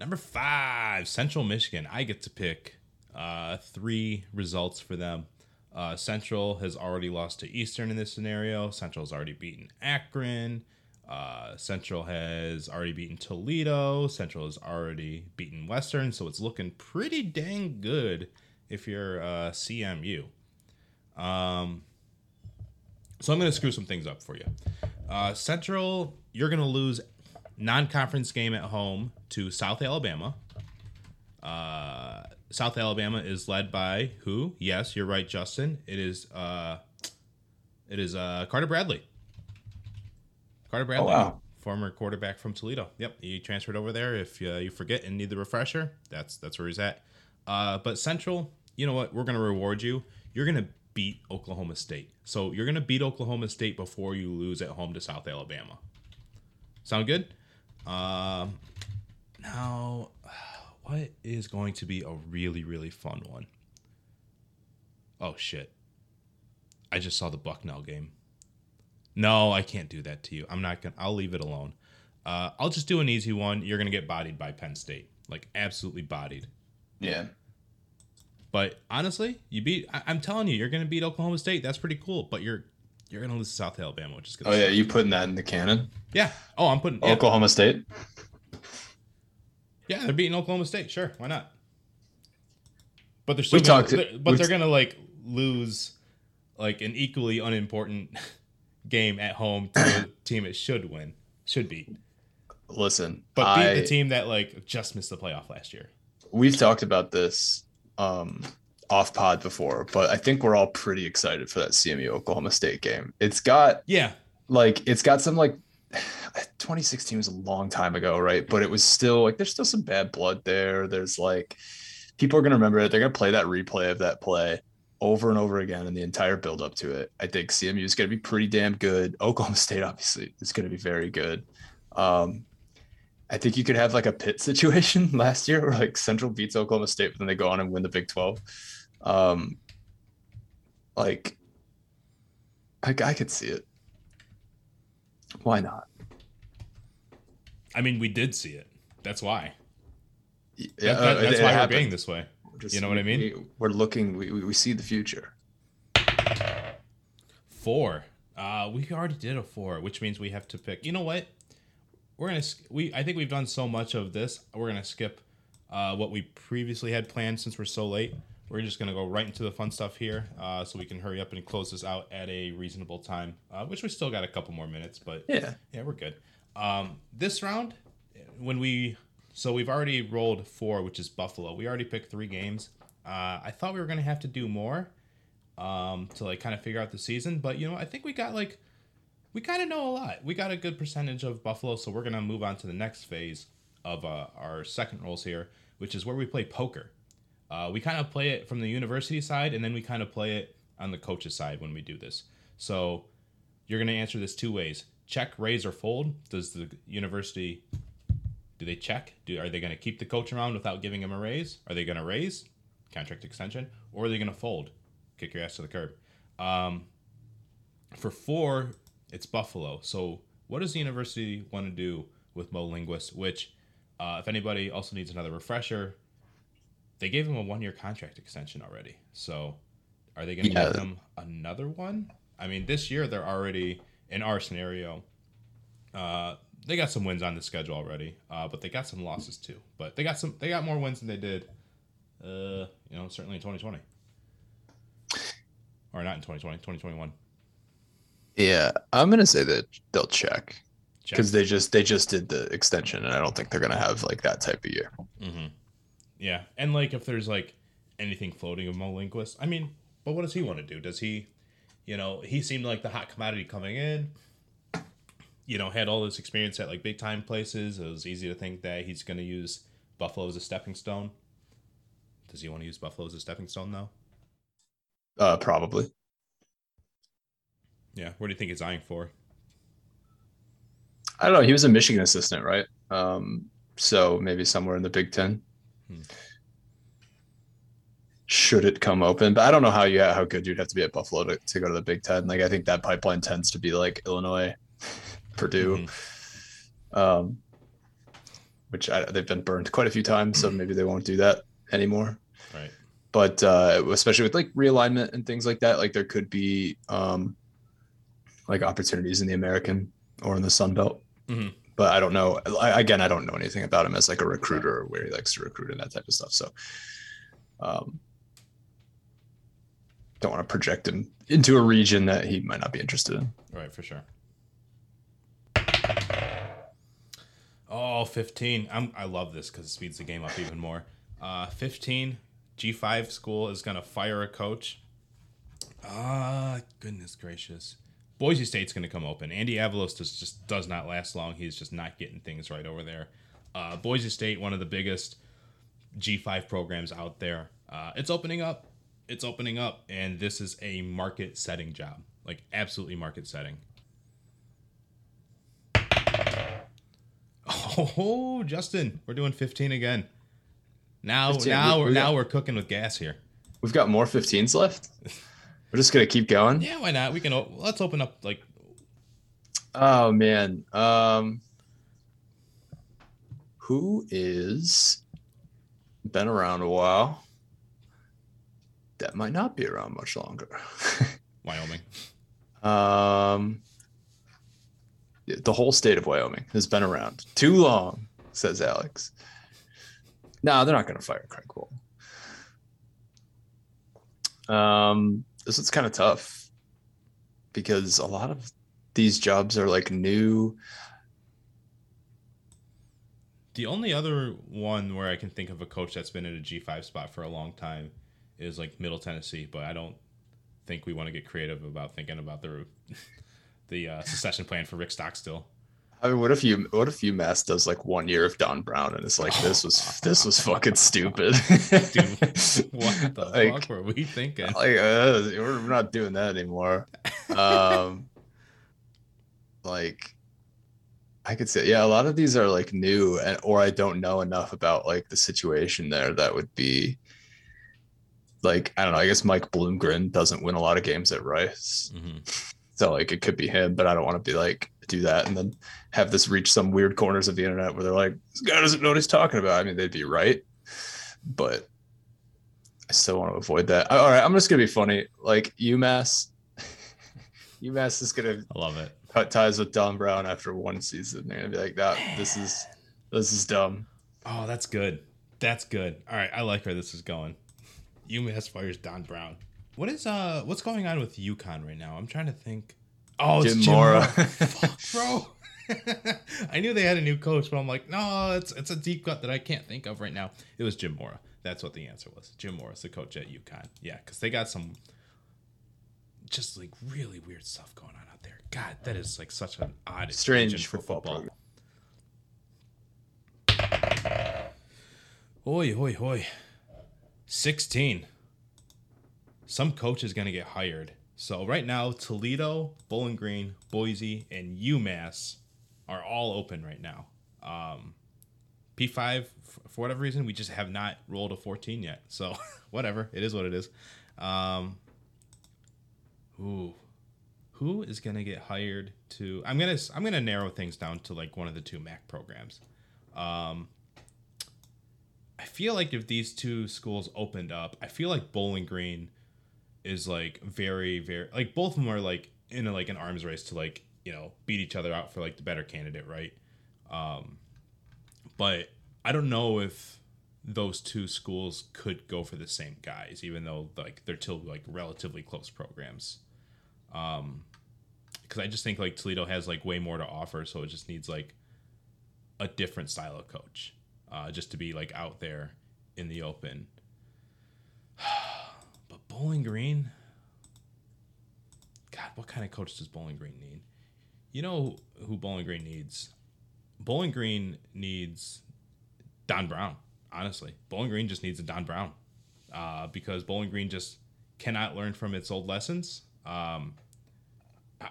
Number five, Central Michigan. I get to pick uh, three results for them. Uh, Central has already lost to Eastern in this scenario. Central has already beaten Akron. Uh, Central has already beaten Toledo. Central has already beaten Western. So it's looking pretty dang good if you're uh, CMU. Um, so I'm going to screw some things up for you. Uh, Central, you're going to lose non-conference game at home to South Alabama. Uh, South Alabama is led by who? Yes, you're right, Justin. It is uh, it is uh, Carter Bradley. Carter Bradley, wow. former quarterback from Toledo. Yep, he transferred over there. If uh, you forget and need the refresher, that's that's where he's at. Uh, but Central, you know what? We're gonna reward you. You're gonna beat Oklahoma State. So you're gonna beat Oklahoma State before you lose at home to South Alabama. Sound good? Um, now, what is going to be a really really fun one? Oh shit! I just saw the Bucknell game. No, I can't do that to you. I'm not gonna. I'll leave it alone. Uh, I'll just do an easy one. You're gonna get bodied by Penn State, like absolutely bodied. Yeah. But honestly, you beat. I, I'm telling you, you're gonna beat Oklahoma State. That's pretty cool. But you're you're gonna lose to South Alabama, which is gonna. Oh yeah, you putting that in the canon? yeah. Oh, I'm putting. Yeah, Oklahoma State. yeah, they're beating Oklahoma State. Sure, why not? But they're still. We gonna, talked- they're- but they're gonna like lose, like an equally unimportant game at home to a team it should win, should beat. Listen, But beat I, the team that like just missed the playoff last year. we've talked about this um, off pod before, but I think we're all pretty excited for that CMU Oklahoma State game. It's got Yeah, like it's got some like 2016 was a long time ago, right? But it was still like there's still some bad blood there. There's like people are gonna remember it. They're gonna play that replay of that play over and over again in the entire build up to it. I think CMU is gonna be pretty damn good. Oklahoma State obviously is gonna be very good. Um, I think you could have like a pit situation last year where like Central beats Oklahoma State, but then they go on and win the Big 12. Um, like, I, I could see it. Why not? I mean we did see it. That's why. Yeah, That- uh, that- that's it why we're being this way. Just- you know what I mean? We, we're looking. We, we we see the future. Four. Uh, we already did a four, which means we have to pick. You know what? We're gonna. sk- We I think we've done so much of this. We're gonna skip uh, what we previously had planned since we're so late. We're just gonna go right into the fun stuff here, uh, so we can hurry up and close this out at a reasonable time. Uh, which we still got a couple more minutes, but Yeah. yeah, we're good. Um, this round, when we so we've already rolled four, which is Buffalo. We already picked three games. Uh, I thought we were gonna have to do more um, to like kind of figure out the season, but you know, I think we got like we kind of know a lot. We got a good percentage of Buffalo, so we're gonna move on to the next phase of uh, our second rolls here, which is where we play poker. Uh, we kind of play it from the university side, and then we kind of play it on the coach's side when we do this. So you're going to answer this two ways: check, raise, or fold. Does the university do they check? Do are they going to keep the coach around without giving him a raise? Are they going to raise contract extension, or are they going to fold, kick your ass to the curb? Um, for four, it's Buffalo. So what does the university want to do with Mo Linguist? Which, uh, if anybody also needs another refresher, they gave him a one-year contract extension already. So are they going to Yeah. give him another one? I mean, this year they're already in our scenario. Uh, they got some wins on the schedule already, uh, but they got some losses too. But they got some. They got more wins than they did. Uh, you know, certainly in 2020, or not in 2020, 2021. Yeah, I'm gonna say that they'll check Check. because they just they just did the extension, and I don't think they're gonna have like that type of year. Mm-hmm. Yeah, and like if there's like anything floating of Mo Linguist, I mean, but what does he want to do? Does he, you know, he seemed like the hot commodity coming in. you know, had all this experience at like big time places. It was easy to think that he's going to use Buffalo as a stepping stone. Does he want to use Buffalo as a stepping stone though? Uh, probably. Yeah. What do you think he's eyeing for? I don't know. He was a Michigan assistant, right? Um, so maybe somewhere in the Big Ten. Hmm. Should it come open, but I don't know how you how good you'd have to be at Buffalo to, to go to the Big Ten. Like I think that pipeline tends to be like Illinois, Purdue, mm-hmm. um, which I, they've been burned quite a few times, so maybe they won't do that anymore. Right. But uh, especially with like realignment and things like that, like there could be um, like opportunities in the American or in the Sun Belt. Mm-hmm. But I don't know. I, again, I don't know anything about him as like a recruiter or where he likes to recruit and that type of stuff. So, um, don't want to project him into a region that he might not be interested in. Right, for sure. Oh, 15. I'm, I love this because it speeds the game up even more. Uh, 15, G5 school is going to fire a coach. Ah, goodness gracious. Boise State's going to come open. Andy Avalos just, just does not last long. He's just not getting things right over there. Uh, Boise State, one of the biggest G5 programs out there. Uh, it's opening up. It's opening up, and this is a market setting job, like absolutely market setting. Oh, Justin, we're doing 15 again. Now, 15. now we're now we're cooking with gas here. We've got more 15s left. We're just gonna keep going. Yeah, why not? We can. Let's open up like. Oh man, um, who is been around a while? That might not be around much longer. Wyoming. Um, the whole state of Wyoming has been around too long, says Alex. No, they're not going to fire Craig Bohl. Um, this is kind of tough because a lot of these jobs are like new. The only other one where I can think of a coach that's been in a G5 spot for a long time is like Middle Tennessee, but I don't think we want to get creative about thinking about the the uh, succession plan for Rick Stockstill. I mean, what if you what if UMass does like one year of Don Brown and it's like this was this was fucking stupid. Dude, what the like, fuck were we thinking? Like uh, we're not doing that anymore. Um, like I could say, yeah, a lot of these are like new, and or I don't know enough about like the situation there. That would be like I don't know. I guess Mike Bloomgren doesn't win a lot of games at Rice, mm-hmm. So like it could be him. But I don't want to be like do that and then have this reach some weird corners of the internet where they're like, this guy doesn't know what he's talking about. I mean, they'd be right, but I still want to avoid that. All right, I'm just gonna be funny. Like UMass, UMass is gonna I love it. Cut ties with Don Brown after one season. They're gonna be like, that this is this is dumb. Oh, that's good. That's good. All right, I like where this is going. UMass fires Don Brown. What is uh what's going on with UConn right now? I'm trying to think. Oh, Jim, Jim Mora. Fuck, bro. I knew they had a new coach, but I'm like, no, it's it's a deep cut that I can't think of right now. It was Jim Mora. That's what the answer was. Jim Mora's the coach at UConn. Yeah, because they got some just like really weird stuff going on out there. God, that is like such an odd, strange for football. football. Oi, oi, oi. 16. Some coach is going to get hired so right now, Toledo, Bowling Green, Boise, and UMass are all open right now. Um, P5, for whatever reason, we just have not rolled a 14 yet. So whatever, it is what it is. Um, ooh, who is gonna get hired to? I'm gonna I'm gonna narrow things down to like one of the two MAC programs. Um, I feel like if these two schools opened up, I feel like Bowling Green is like very very like both of them are like in a, like an arms race to like you know beat each other out for like the better candidate right? Um but i don't know if those two schools could go for the same guys even though like they're still like relatively close programs. Um because i just think like toledo has like way more to offer so it just needs like a different style of coach uh just to be like out there in the open Bowling Green. God, what kind of coach does Bowling Green need? You know who Bowling Green needs? Bowling Green needs Don Brown. Honestly, Bowling Green just needs a Don Brown uh, because Bowling Green just cannot learn from its old lessons. Um,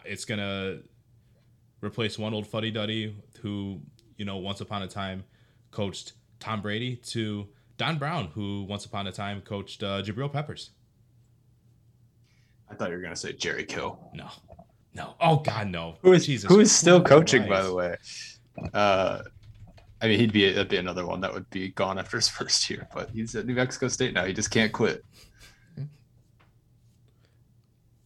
it's gonna replace one old fuddy duddy who you know once upon a time coached Tom Brady to Don Brown, who once upon a time coached uh, Jabril Peppers. I thought you were gonna say Jerry Kill. No, no. Oh God, no. Who is Jesus who is still coaching, by the way? Uh, I mean, he'd be that'd be another one that would be gone after his first year, but he's at New Mexico State now. He just can't quit.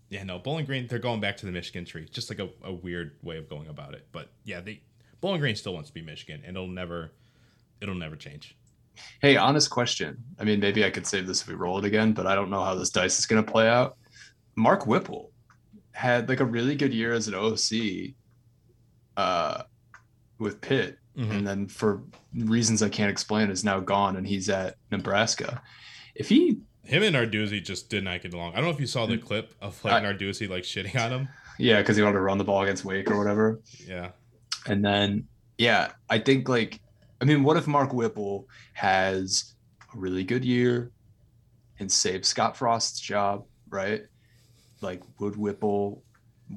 Yeah, no, Bowling Green, they're going back to the Michigan tree. Just like a, a weird way of going about it. But yeah, they Bowling Green still wants to be Michigan, and it'll never it'll never change. Hey, honest question. I mean, maybe I could save this if we roll it again, but I don't know how this dice is going to play out. Mark Whipple had like a really good year as an OC uh, with Pitt, mm-hmm. and then for reasons I can't explain, is now gone, and he's at Nebraska. If he him and Narduzzi just did not get along. I don't know if you saw the mm. clip of like I, Narduzzi like shitting on him. Yeah, because he wanted to run the ball against Wake or whatever. Yeah. And then yeah, I think like I mean, what if Mark Whipple has a really good year and saves Scott Frost's job, right? Like, would Whipple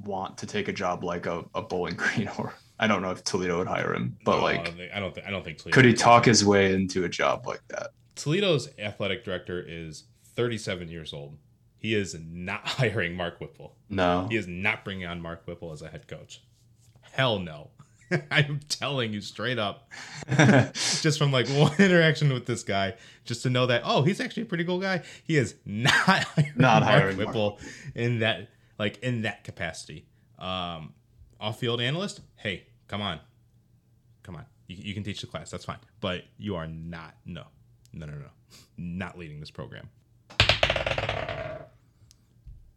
want to take a job like a, a Bowling Green or I don't know if Toledo would hire him, but no, like I don't think I don't think Toledo could he talk his way into a job like that? Toledo's athletic director is 37 years old. He is not hiring Mark Whipple. No, he is not bringing on Mark Whipple as a head coach. Hell no. I'm telling you straight up, just from like one interaction with this guy, just to know that oh, he's actually a pretty cool guy. He is not hiring not Mark hiring Whipple Mark. in that like in that capacity. Um, off-field analyst, hey, come on, come on, you, you can teach the class, that's fine, but you are not no, no, no, no, not leading this program.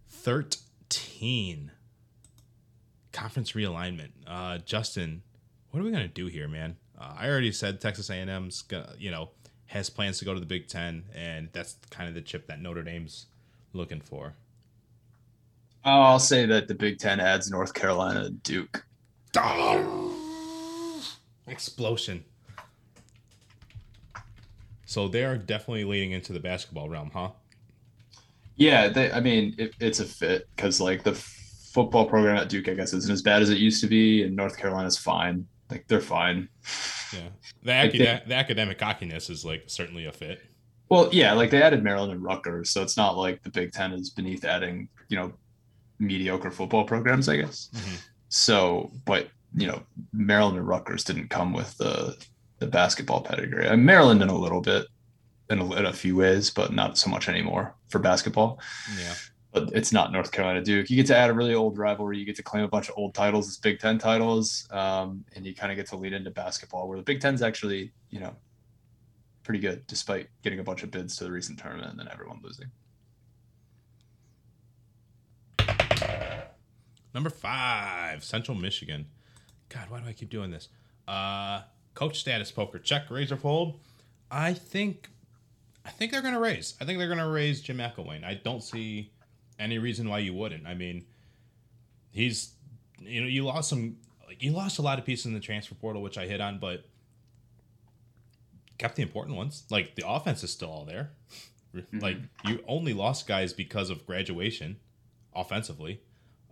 Thirteen conference realignment. Uh, Justin, what are we gonna do here, man? Uh, I already said Texas A&M's gonna, you know, has plans to go to the Big Ten, and that's kind of the chip that Notre Dame's looking for. I'll say that the Big Ten adds North Carolina Duke. Explosion. So they're definitely leading into the basketball realm, huh? Yeah, they, I mean, it, it's a fit because like the football program at Duke, I guess, isn't as bad as it used to be, and North Carolina's fine. Like they're fine. Yeah, the, acad- the academic cockiness is like certainly a fit. Well, yeah, like they added Maryland and Rutgers, so it's not like the Big Ten is beneath adding, you know, mediocre football programs, I guess. Mm-hmm. So, but you know, Maryland and Rutgers didn't come with the the basketball pedigree. And Maryland in a little bit, in a, in a few ways, but not so much anymore for basketball. Yeah but it's not North Carolina Duke. You get to add a really old rivalry. You get to claim a bunch of old titles as Big Ten titles, um, and you kind of get to lead into basketball, where the Big Ten's actually, you know, pretty good, despite getting a bunch of bids to the recent tournament and then everyone losing. Number five, Central Michigan. God, why do I keep doing this? Uh, coach status poker check, razor fold. I think, I think they're gonna raise. I think they're gonna raise Jim McElwain. I don't see any reason why you wouldn't. I mean, he's you know you lost some like you lost a lot of pieces in the transfer portal, which I hit on, but kept the important ones. Like the offense is still all there. Mm-hmm. Like you only lost guys because of graduation, offensively.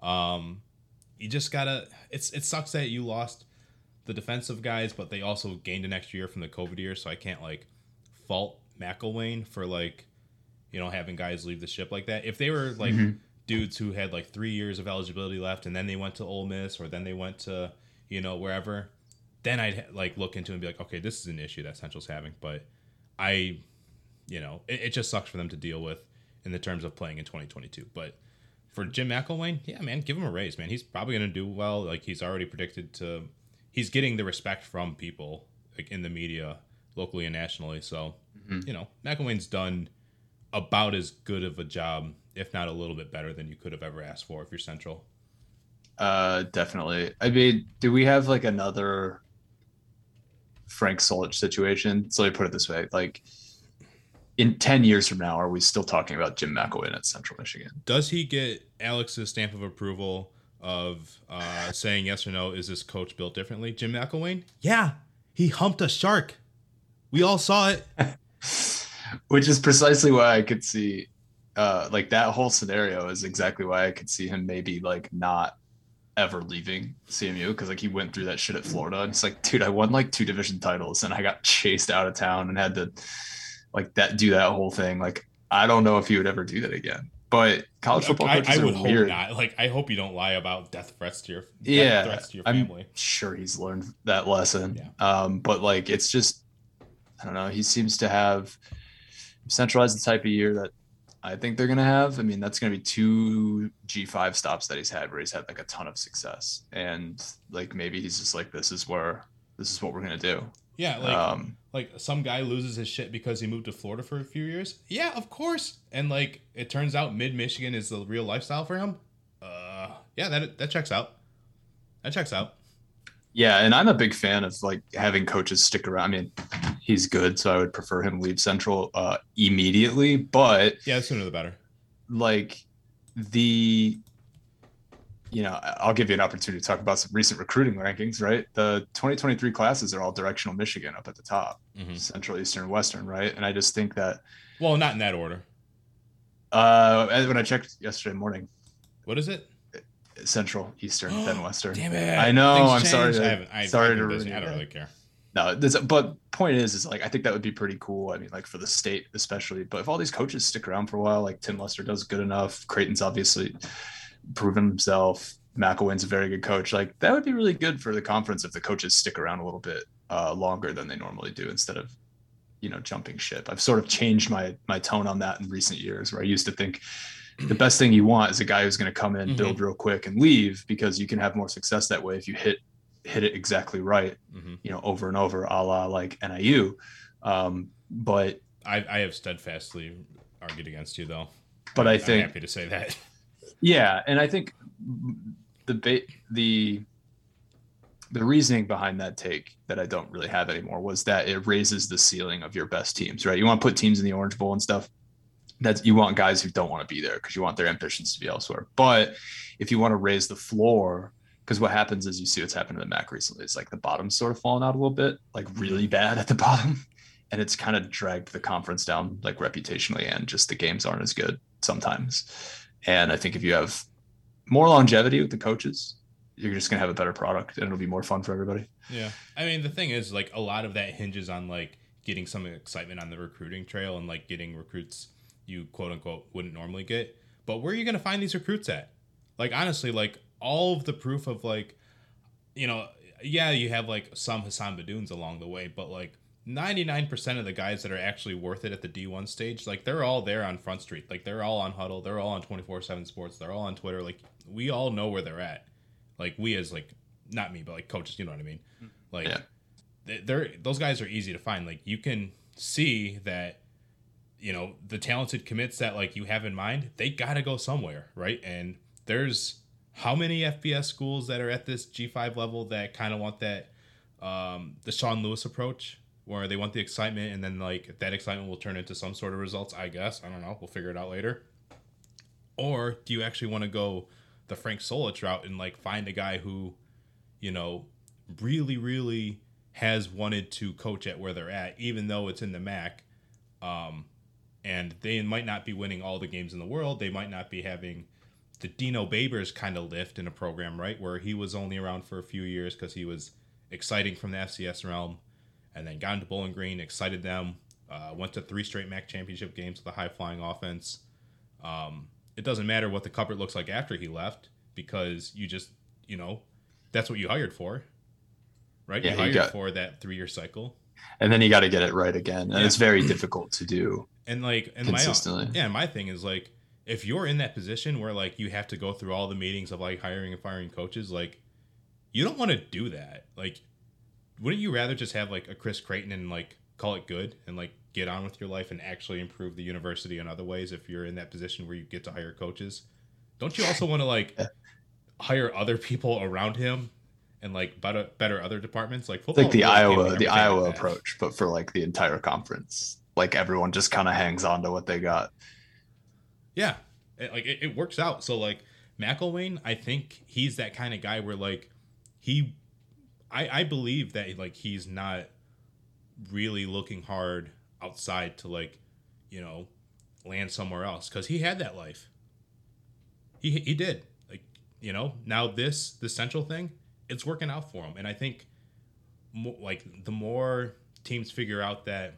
Um, you just gotta. It's it sucks that you lost the defensive guys, but they also gained an extra year from the COVID year, so I can't like fault McElwain for like you know, having guys leave the ship like that. If they were like mm-hmm. dudes who had like three years of eligibility left and then they went to Ole Miss or then they went to, you know, wherever, then I'd like look into it and be like, okay, this is an issue that Central's having. But I, you know, it, it just sucks for them to deal with in the terms of playing in 2022. But for Jim McElwain, yeah, man, give him a raise, man. He's probably going to do well. Like he's already predicted to, he's getting the respect from people like in the media, locally and nationally. So, mm-hmm. you know, McElwain's done about as good of a job, if not a little bit better than you could have ever asked for if you're Central. Uh, definitely. I mean, do we have like another Frank Solich situation? So let me put it this way: like in ten years from now, are we still talking about Jim McElwain at Central Michigan? Does he get Alex's stamp of approval of uh, saying yes or no. Is this coach built differently? Jim McElwain? Yeah, he humped a shark. We all saw it. Which is precisely why I could see, uh, like that whole scenario is exactly why I could see him maybe like not ever leaving CMU because like he went through that shit at Florida and it's like, dude, I won like two division titles and I got chased out of town and had to like that do that whole thing. Like I don't know if he would ever do that again. But college football I, coaches I would are hope weird. not. Like I hope you don't lie about death threats to your Yeah, threats to your I'm family. sure he's learned that lesson. Yeah. Um, but like it's just I don't know. He seems to have centralized the type of year that I think they're gonna have. I mean, that's gonna be two G five stops that he's had where he's had like a ton of success, and like maybe he's just like, this is where this is what we're gonna do. Yeah, like um, like some guy loses his shit because he moved to Florida for a few years. Yeah, of course. And like it turns out mid Michigan is the real lifestyle for him. Uh yeah, that that checks out. That checks out. yeah, and I'm a big fan of like having coaches stick around. I mean, he's good, so I would prefer him leave Central uh, immediately, but Yeah, the sooner the better. like the you know i'll give you an opportunity to talk about some recent recruiting rankings right the 2023 classes are all directional michigan up at the top Mhm. central eastern western right and i just think that Well, not in that order. uh when i checked yesterday morning What is it? central eastern then western Damn it! I know, Things I'm sorry to- I haven't. I, sorry I, to I don't really care. No this, but point is is like i think that would be pretty cool i mean like for the state especially but if all these coaches stick around for a while like tim lester does good enough creighton's obviously proven himself mcelwain's a very good coach like that would be really good for the conference if the coaches stick around a little bit uh, longer than they normally do instead of you know jumping ship. I've sort of changed my my tone on that in recent years where i used to think the best thing you want is a guy who's going to come in build real quick and leave because you can have more success that way if you hit hit it exactly right hmm you know, over and over, a la like NIU. Um, but I, I have steadfastly argued against you though. but I I'm think happy to say that. yeah, and I think the ba- the the reasoning behind that take that I don't really have anymore was that it raises the ceiling of your best teams, right? You want to put teams in the Orange Bowl and stuff. That's you want guys who don't want to be there because you want their ambitions to be elsewhere. But if you want to raise the floor, because what happens is you see what's happened to the MAC recently. It's like the bottom's sort of fallen out a little bit, like really bad at the bottom. And it's kind of dragged the conference down like reputationally and just the games aren't as good sometimes. And I think if you have more longevity with the coaches, you're just gonna have a better product and it'll be more fun for everybody. Yeah. I mean, the thing is, like, a lot of that hinges on, like, getting some excitement on the recruiting trail and, like, getting recruits you, quote unquote, wouldn't normally get. But where are you going to find these recruits at? Like, honestly, like, all of the proof of, like, you know, yeah, you have, like, some Hassan Beydouns along the way, but, like, 99% of the guys that are actually worth it at the D1 stage, like, they're all there on Front Street. Like, they're all on Hudl. They're all on 24 7 Sports. They're all on Twitter. Like, we all know where they're at. Like, we as, like, not me, but, like, coaches, you know what I mean? Mm. Like, Yeah. they- they're those guys are easy to find. Like you can see that, you know, the talented commits that like you have in mind, they gotta go somewhere, right? And there's how many FBS schools that are at this G five level that kind of want that, um, the Sean Lewis approach, where they want the excitement and then like that excitement will turn into some sort of results. I guess I don't know. We'll figure it out later. Or do you actually want to go the Frank Solich route and like find a guy who, you know, really, really has wanted to coach at where they're at, even though it's in the MAC. Um, and they might not be winning all the games in the world. They might not be having the Dino Babers kind of lift in a program, right? Where he was only around for a few years because he was exciting from the FCS realm and then got into Bowling Green, excited them, uh, went to three straight MAC championship games with a high flying offense. Um, it doesn't matter what the cupboard looks like after he left because you just, you know, that's what you hired for, right? Yeah, you you hired got- for that three year cycle. And then you got to get it right again. And Yeah. it's very difficult to do And like, and my consistently. yeah, my thing is like, if you're in that position where like you have to go through all the meetings of like hiring and firing coaches, like you don't want to do that. Like, wouldn't you rather just have like a Chris Creighton and like call it good and like get on with your life and actually improve the university in other ways if you're in that position where you get to hire coaches? Don't you also want to like hire other people around him and like better uh, better other departments like football? like the rules can't be Iowa, the Iowa like approach, but for like the entire conference. Like everyone just kind of hangs on to what they got. Yeah, it, like it, it works out. So like McElwain, I think he's that kind of guy where like he, I I believe that like he's not really looking hard outside to like, you know, land somewhere else because he had that life. He he did like you know now this the central thing it's working out for him and I think like the more teams figure out that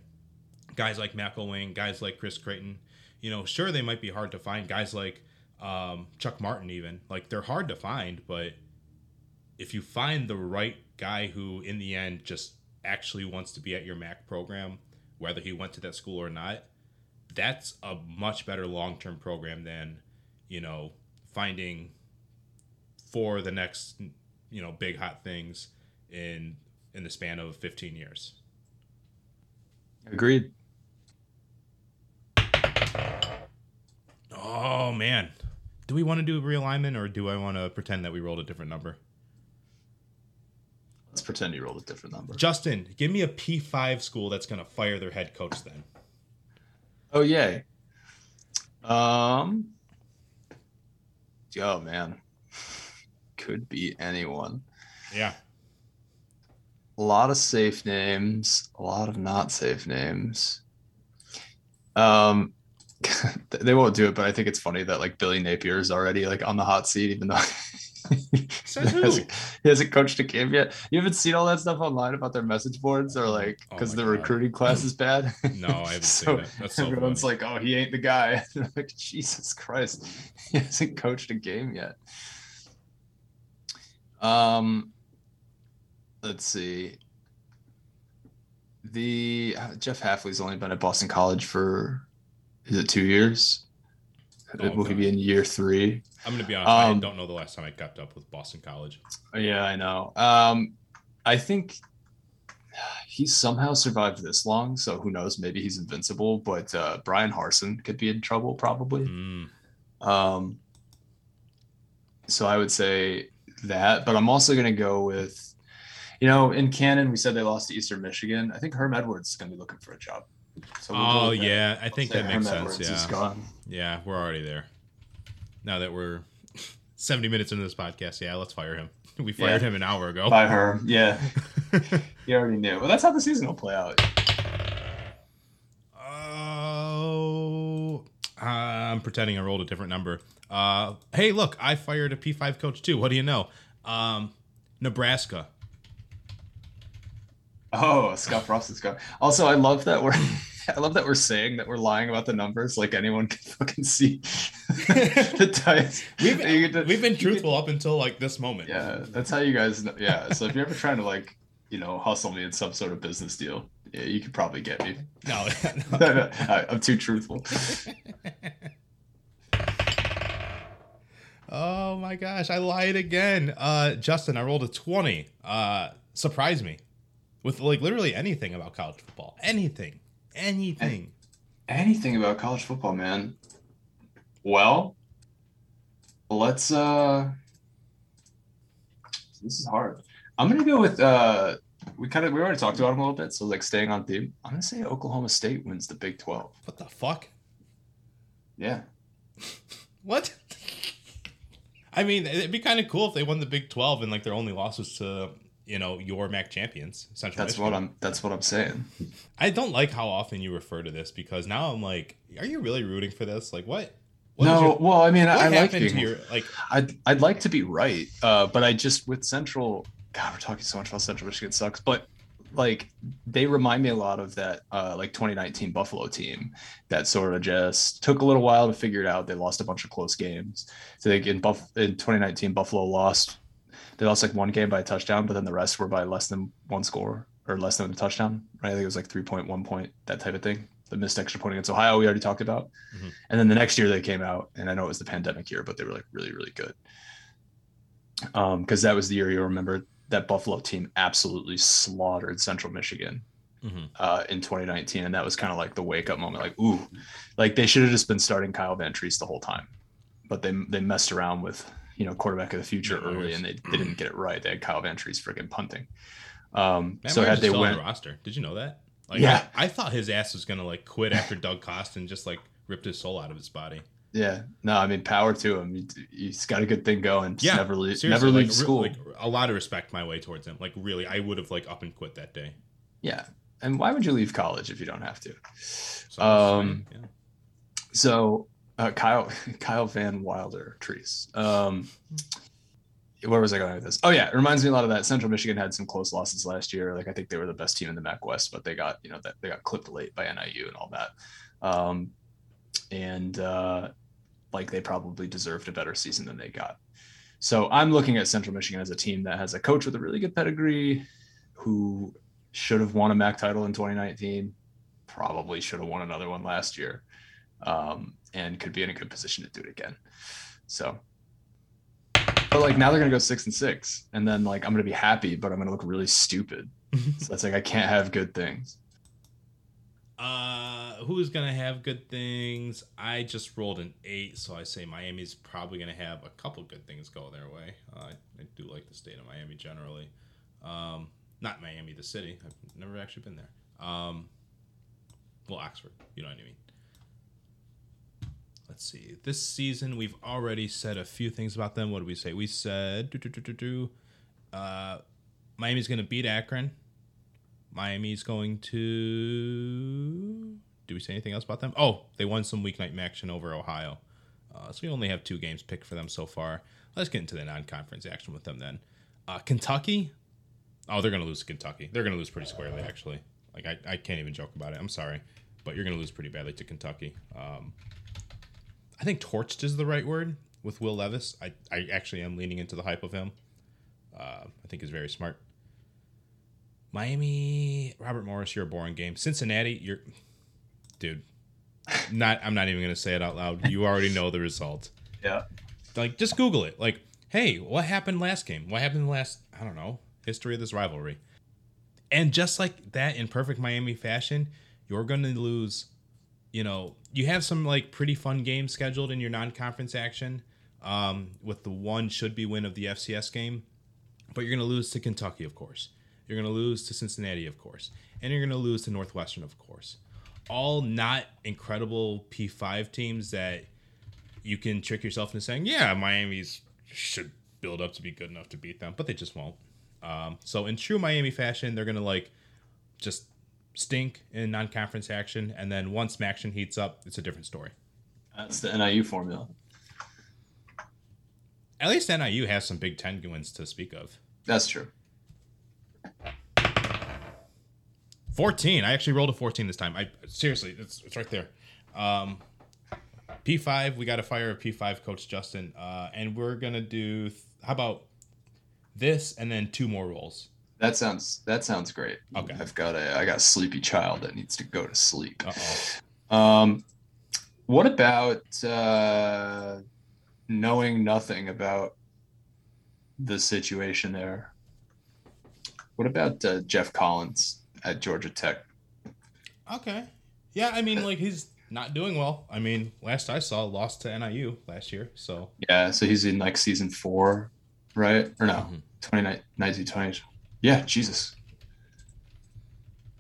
guys like McElwain, guys like Chris Creighton, you know, sure they might be hard to find. Guys like um, Chuck Martin, even like they're hard to find, but if you find the right guy who, in the end, just actually wants to be at your Mac program, whether he went to that school or not, that's a much better long term program than, you know, finding for the next, you know, big hot things in in the span of 15 years. Agreed. Oh man. Do we want to do realignment or do I want to pretend that we rolled a different number? Let's pretend you rolled a different number. Justin, give me a P5 school that's going to fire their head coach then. Oh yay. Um. Oh man. Could be anyone. Yeah. A lot of safe names, a lot of not safe names. Um, they won't do it, but I think it's funny that like Billy Napier is already like on the hot seat, even though Says he, hasn't, he hasn't coached a game yet. You haven't seen all that stuff online about their message boards, or like Oh because my the God. recruiting class is bad. No, I haven't so seen that. That's so everyone's funny. like, "Oh, he ain't the guy." Like, Jesus Christ, he hasn't coached a game yet. Um, let's see. The uh, Jeff Hafley's only been at Boston College for is it two years? Oh, Will be in year three? I'm going to be honest. I Um, don't know the last time I kept up with Boston College. Yeah, I know. Um, I think he somehow survived this long, so who knows? Maybe he's invincible. But uh, Bryan Harsin could be in trouble probably. Mm. Um, so I would say that, but I'm also going to go with, you know, in canon, we said they lost to Eastern Michigan. I think Herm Edwards is going to be looking for a job. So we'll Oh, with that. yeah. I think that makes Herm sense. Edwards is Yeah. gone. Yeah, we're already there. Now that we're 70 minutes into this podcast, yeah, let's fire him. We fired Yeah. him an hour ago. By her, yeah, you already knew. Well, that's how the season will play out. Oh, I'm pretending I rolled a different number. Uh, hey, look, I fired a P5 coach too. What do you know? Um, Nebraska. Oh, Scott Frost is gone. Also, I love that we're. I love that we're saying that we're lying about the numbers, like anyone can fucking see the ties. We've, to- we've been truthful up until like this moment. Yeah, that's how you guys know. Yeah, so if you're ever trying to like, you know, hustle me in some sort of business deal, yeah, you could probably get me. No, I- I'm too truthful. Oh my gosh, I lied again. Uh, Justin, I rolled a 20. Uh, surprise me with like literally anything about college football. Anything. Anything. Anything about college football, man? Well, let's. uh This is hard. I'm gonna go with. uh We kind of we already talked about them a little bit, so like staying on theme. I'm gonna say Oklahoma State wins the Big Twelve. What the fuck? Yeah. What? I mean, it'd be kind of cool if they won the Big 12 and like their only loss was to, you know, your MAC champions, Central That's Michigan. what I'm. That's what I'm saying. I don't like how often you refer to this because now I'm like, are you really rooting for this? Like, what? what no, your- well, I mean, I, like being. to your like? I'd I'd like to be right, uh, but I just with Central. God, we're talking so much about Central Michigan sucks, but like they remind me a lot of that uh, like 2019 Buffalo team that sort of just took a little while to figure it out. They lost a bunch of close games. So like in Buff in 2019 Buffalo lost. They lost like one game by a touchdown, but then the rest were by less than one score or less than a touchdown. Right? I think it was like three point, one point, that type of thing. The missed extra point against Ohio, we already talked about. Mhm. And then the next year they came out, and I know it was the pandemic year, but they were like really, really good. Um, because that was the year you remember that Buffalo team absolutely slaughtered Central Michigan Mhm. uh, in 2019, and that was kind of like the wake up moment. Like, ooh, like they should have just been starting Kyle Vantrease the whole time, but they they messed around with you know quarterback of the future early, and they, they didn't get it right. They had Kyle Vantrease freaking punting. Um, Matt so Myers had they went, the roster. Did you know that? Like, Yeah. I, I thought his ass was gonna like quit after Doug Costin just like ripped his soul out of his body. Yeah, no, I mean power to him. He, he's got a good thing going. Just Yeah, never leave, never like, leave school. like a lot of respect my way towards him. Like really, I would have like up and quit that day. yeah, and why would you leave college if you don't have to? So, Um, yeah. So uh, Kyle Kyle Van Wilder trees. Um, where was I going with this? Oh yeah, it reminds me a lot of that. Central Michigan had some close losses last year. Like I think they were the best team in the MAC West, but they got you know that they got clipped late by NIU and all that. Um, and uh, like they probably deserved a better season than they got. So I'm looking at Central Michigan as a team that has a coach with a really good pedigree, who should have won a MAC title in 2019, probably should have won another one last year um, and could be in a good position to do it again. So, but like now they're gonna go six and six, and then like I'm gonna be happy, but I'm gonna look really stupid. so it's like I can't have good things. Uh, who's gonna have good things? I just rolled an eight, so I say Miami's probably gonna have a couple good things go their way. Uh, I, I do like the state of Miami generally. Um, not Miami, the city. I've never actually been there. Um, well, Oxford. You know what I mean. Let's see. This season, we've already said a few things about them. What did we say? We said, uh, Miami's going to beat Akron. Miami's going to. Do we say anything else about them? Oh, they won some weeknight action over Ohio. Uh, so we only have two games picked for them so far. Let's get into the non-conference action with them then. Uh, Kentucky. Oh, they're going to lose to Kentucky. They're going to lose pretty squarely, actually. Like I, I can't even joke about it. I'm sorry, but you're going to lose pretty badly to Kentucky. Um, I think torched is the right word with Will Levis. I, I actually am leaning into the hype of him. Uh, I think he's very smart. Miami, Robert Morris, you're a boring game. Cincinnati, you're, dude. Not, I'm not even gonna say it out loud. You already know the result. Yeah. Like, just Google it. Like, hey, what happened last game? What happened last? I don't know. History of this rivalry. And just like that, in perfect Miami fashion, you're gonna lose. You know, you have some like pretty fun games scheduled in your non-conference action. Um, with the one should be win of the FCS game, but you're gonna lose to Kentucky, of course. You're going to lose to Cincinnati, of course. And you're going to lose to Northwestern, of course. All not incredible P5 teams that you can trick yourself into saying, yeah, Miami's should build up to be good enough to beat them, but they just won't. Um, so, in true Miami fashion, they're going to like just stink in non conference action. And then once action heats up, it's a different story. That's the NIU formula. At least NIU has some Big Ten wins to speak of. That's true. 14. I actually rolled a 14 this time. I seriously, it's, it's right there. Um, P5, we got to fire a P5 coach Justin, uh, and we're gonna do. How about this and then two more rolls? That sounds that sounds great. Okay. I've got a I got a sleepy child that needs to go to sleep. Uh oh. Um, what about uh, knowing nothing about the situation there? What about uh, Geoff Collins at Georgia Tech? Okay. Yeah, I mean, like he's not doing well. I mean, last I saw, lost to NIU last year. So Yeah, so he's in like season four, right? Or no, Mhm. 2019, 20. Yeah, Jesus.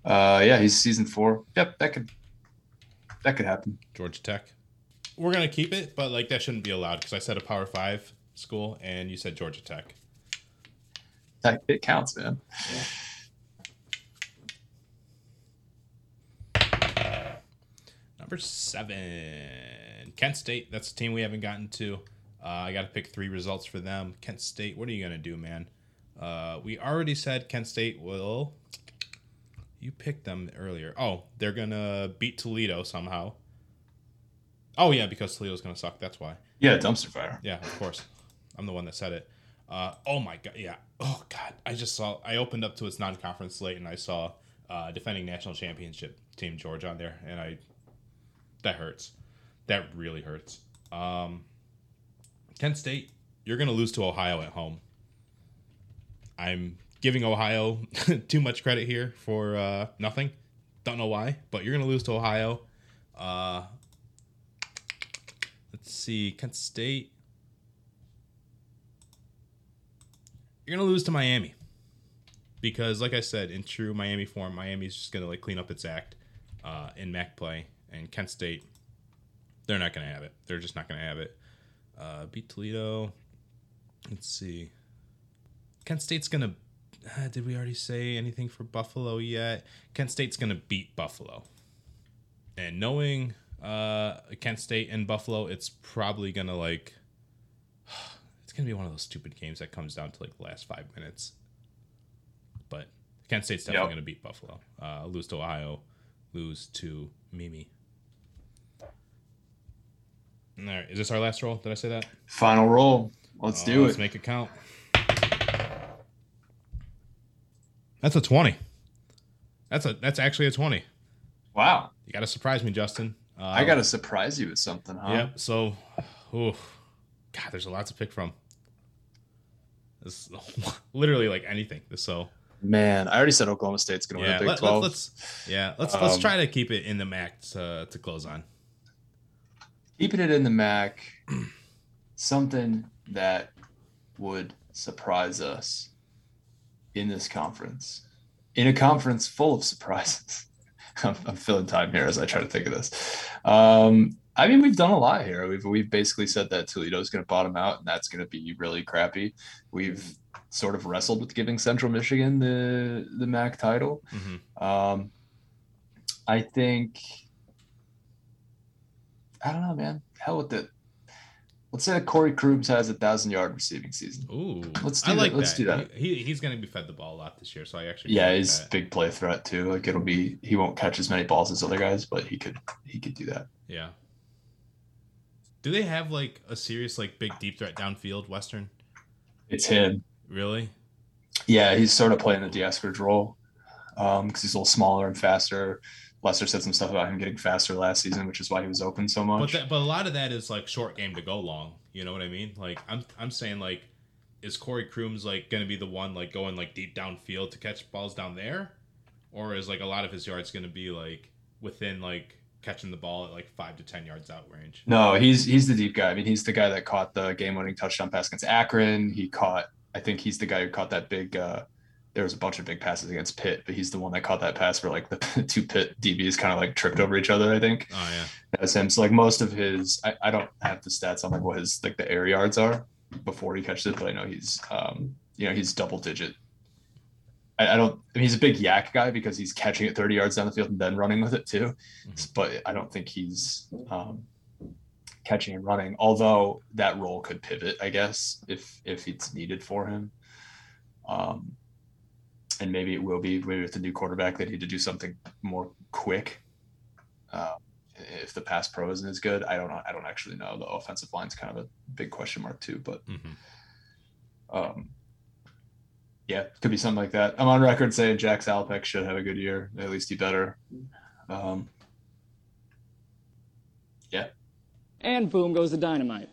Uh, yeah, he's season four. Yep, that could that could happen. Georgia Tech, we're gonna keep it, but like that shouldn't be allowed because I said a Power Five school and you said Georgia Tech. That, it counts, man. Number seven, Kent State. That's a team we haven't gotten to. Uh, I got to pick three results for them. Kent State, what are you gonna do, man? Uh, we already said Kent State will. You picked them earlier. Oh, they're gonna beat Toledo somehow. Oh yeah, because Toledo's gonna suck. That's why. Yeah, dumpster fire. Yeah, of course. I'm the one that said it. Uh, oh my god, yeah. Oh god, I just saw. I opened up to its non-conference slate and I saw uh, defending national championship team Georgia on there, and I that hurts. That really hurts. Um, Kent State, you're gonna lose to Ohio at home. I'm giving Ohio too much credit here for uh, nothing. Don't know why, but you're gonna lose to Ohio. Uh, let's see, Kent State. You're gonna lose to Miami because, like I said, in true Miami form, Miami's just gonna like clean up its act uh, in MAC play, and Kent State they're not going to have it. They're just not going to have it. Uh, beat Toledo. Let's see. Kent State's going to. Uh, did we already say anything for Buffalo yet? Kent State's going to beat Buffalo. And knowing uh, Kent State and Buffalo, it's probably going to like. It's to be one of those stupid games that comes down to like the last five minutes. But Kent State's definitely Yep. going to beat Buffalo. Uh, lose to Ohio, lose to Mimi. All right, is this our last roll? Did I say that? Final roll. Let's Uh, do Let's it. make it count. That's a twenty. That's a that's actually a twenty. wow. You got to surprise me, Justin. Uh, I got to surprise you with something, huh? Yep. So, oh, God, there's a lot to pick from. This literally like anything. So Man, I already said Oklahoma State's going to win yeah, the Big let, 12. us yeah let's let's Um, try to keep it in the MAC to, to close on. Keeping it in the MAC, something that would surprise us in this conference, in a conference full of surprises. I'm, I'm filling time here as I try to think of this. Um, I mean, we've done a lot here. We've we've basically said that Toledo's going to bottom out, and that's going to be really crappy. We've sort of wrestled with giving Central Michigan the the MAC title. hmm Um, I think I don't know, man. Hell with it. Let's say that Corey Crooms has a thousand yard receiving season. Ooh, Let's do I that. like Let's that. do that. He, he- he's going to be fed the ball a lot this year, so I actually Yeah, he's that. big play threat too. Like it'll be he won't catch as many balls as other guys, but he could he could do that. Yeah. Do they have like a serious like big deep threat downfield Western? It's him. Really? Yeah, he's sort of playing the Dieskridge role um, because he's a little smaller and faster. Lester said some stuff about him getting faster last season, which is why he was open so But much. that, but a lot of that is like short game to go long. You know what I mean? Like I'm I'm saying like, is Corey Crooms like going to be the one like going like deep downfield to catch balls down there, or is like a lot of his yards going to be like within like catching the ball at like five to ten yards out range? No, he's he's the deep guy. I mean, he's the guy that caught the game-winning touchdown pass against Akron. He caught, I think he's the guy who caught that big. uh There was a bunch of big passes against Pitt, but he's the one that caught that pass where like the two Pitt DBs kind of like tripped over each other. I think Oh yeah. that's him. So like most of his, I, I don't have the stats on like what his like the air yards are before he catches it, but I know he's um you know he's double digit. I, I don't. I mean, he's a big YAC guy because he's catching it 30 yards down the field and then running with it too Mhm. but I don't think he's um, catching and running. Although that role could pivot, I guess, if if it's needed for him. Um, and maybe it will be maybe with the new quarterback they need to do something more quick. Uh, if the pass pro isn't as good, I don't know. I don't actually know. The offensive line's kind of a big question mark too. But hmm um, yeah, could be something like that. I'm on record saying Jack Salopek should have a good year. At least he better. Um, yeah. And boom goes the dynamite.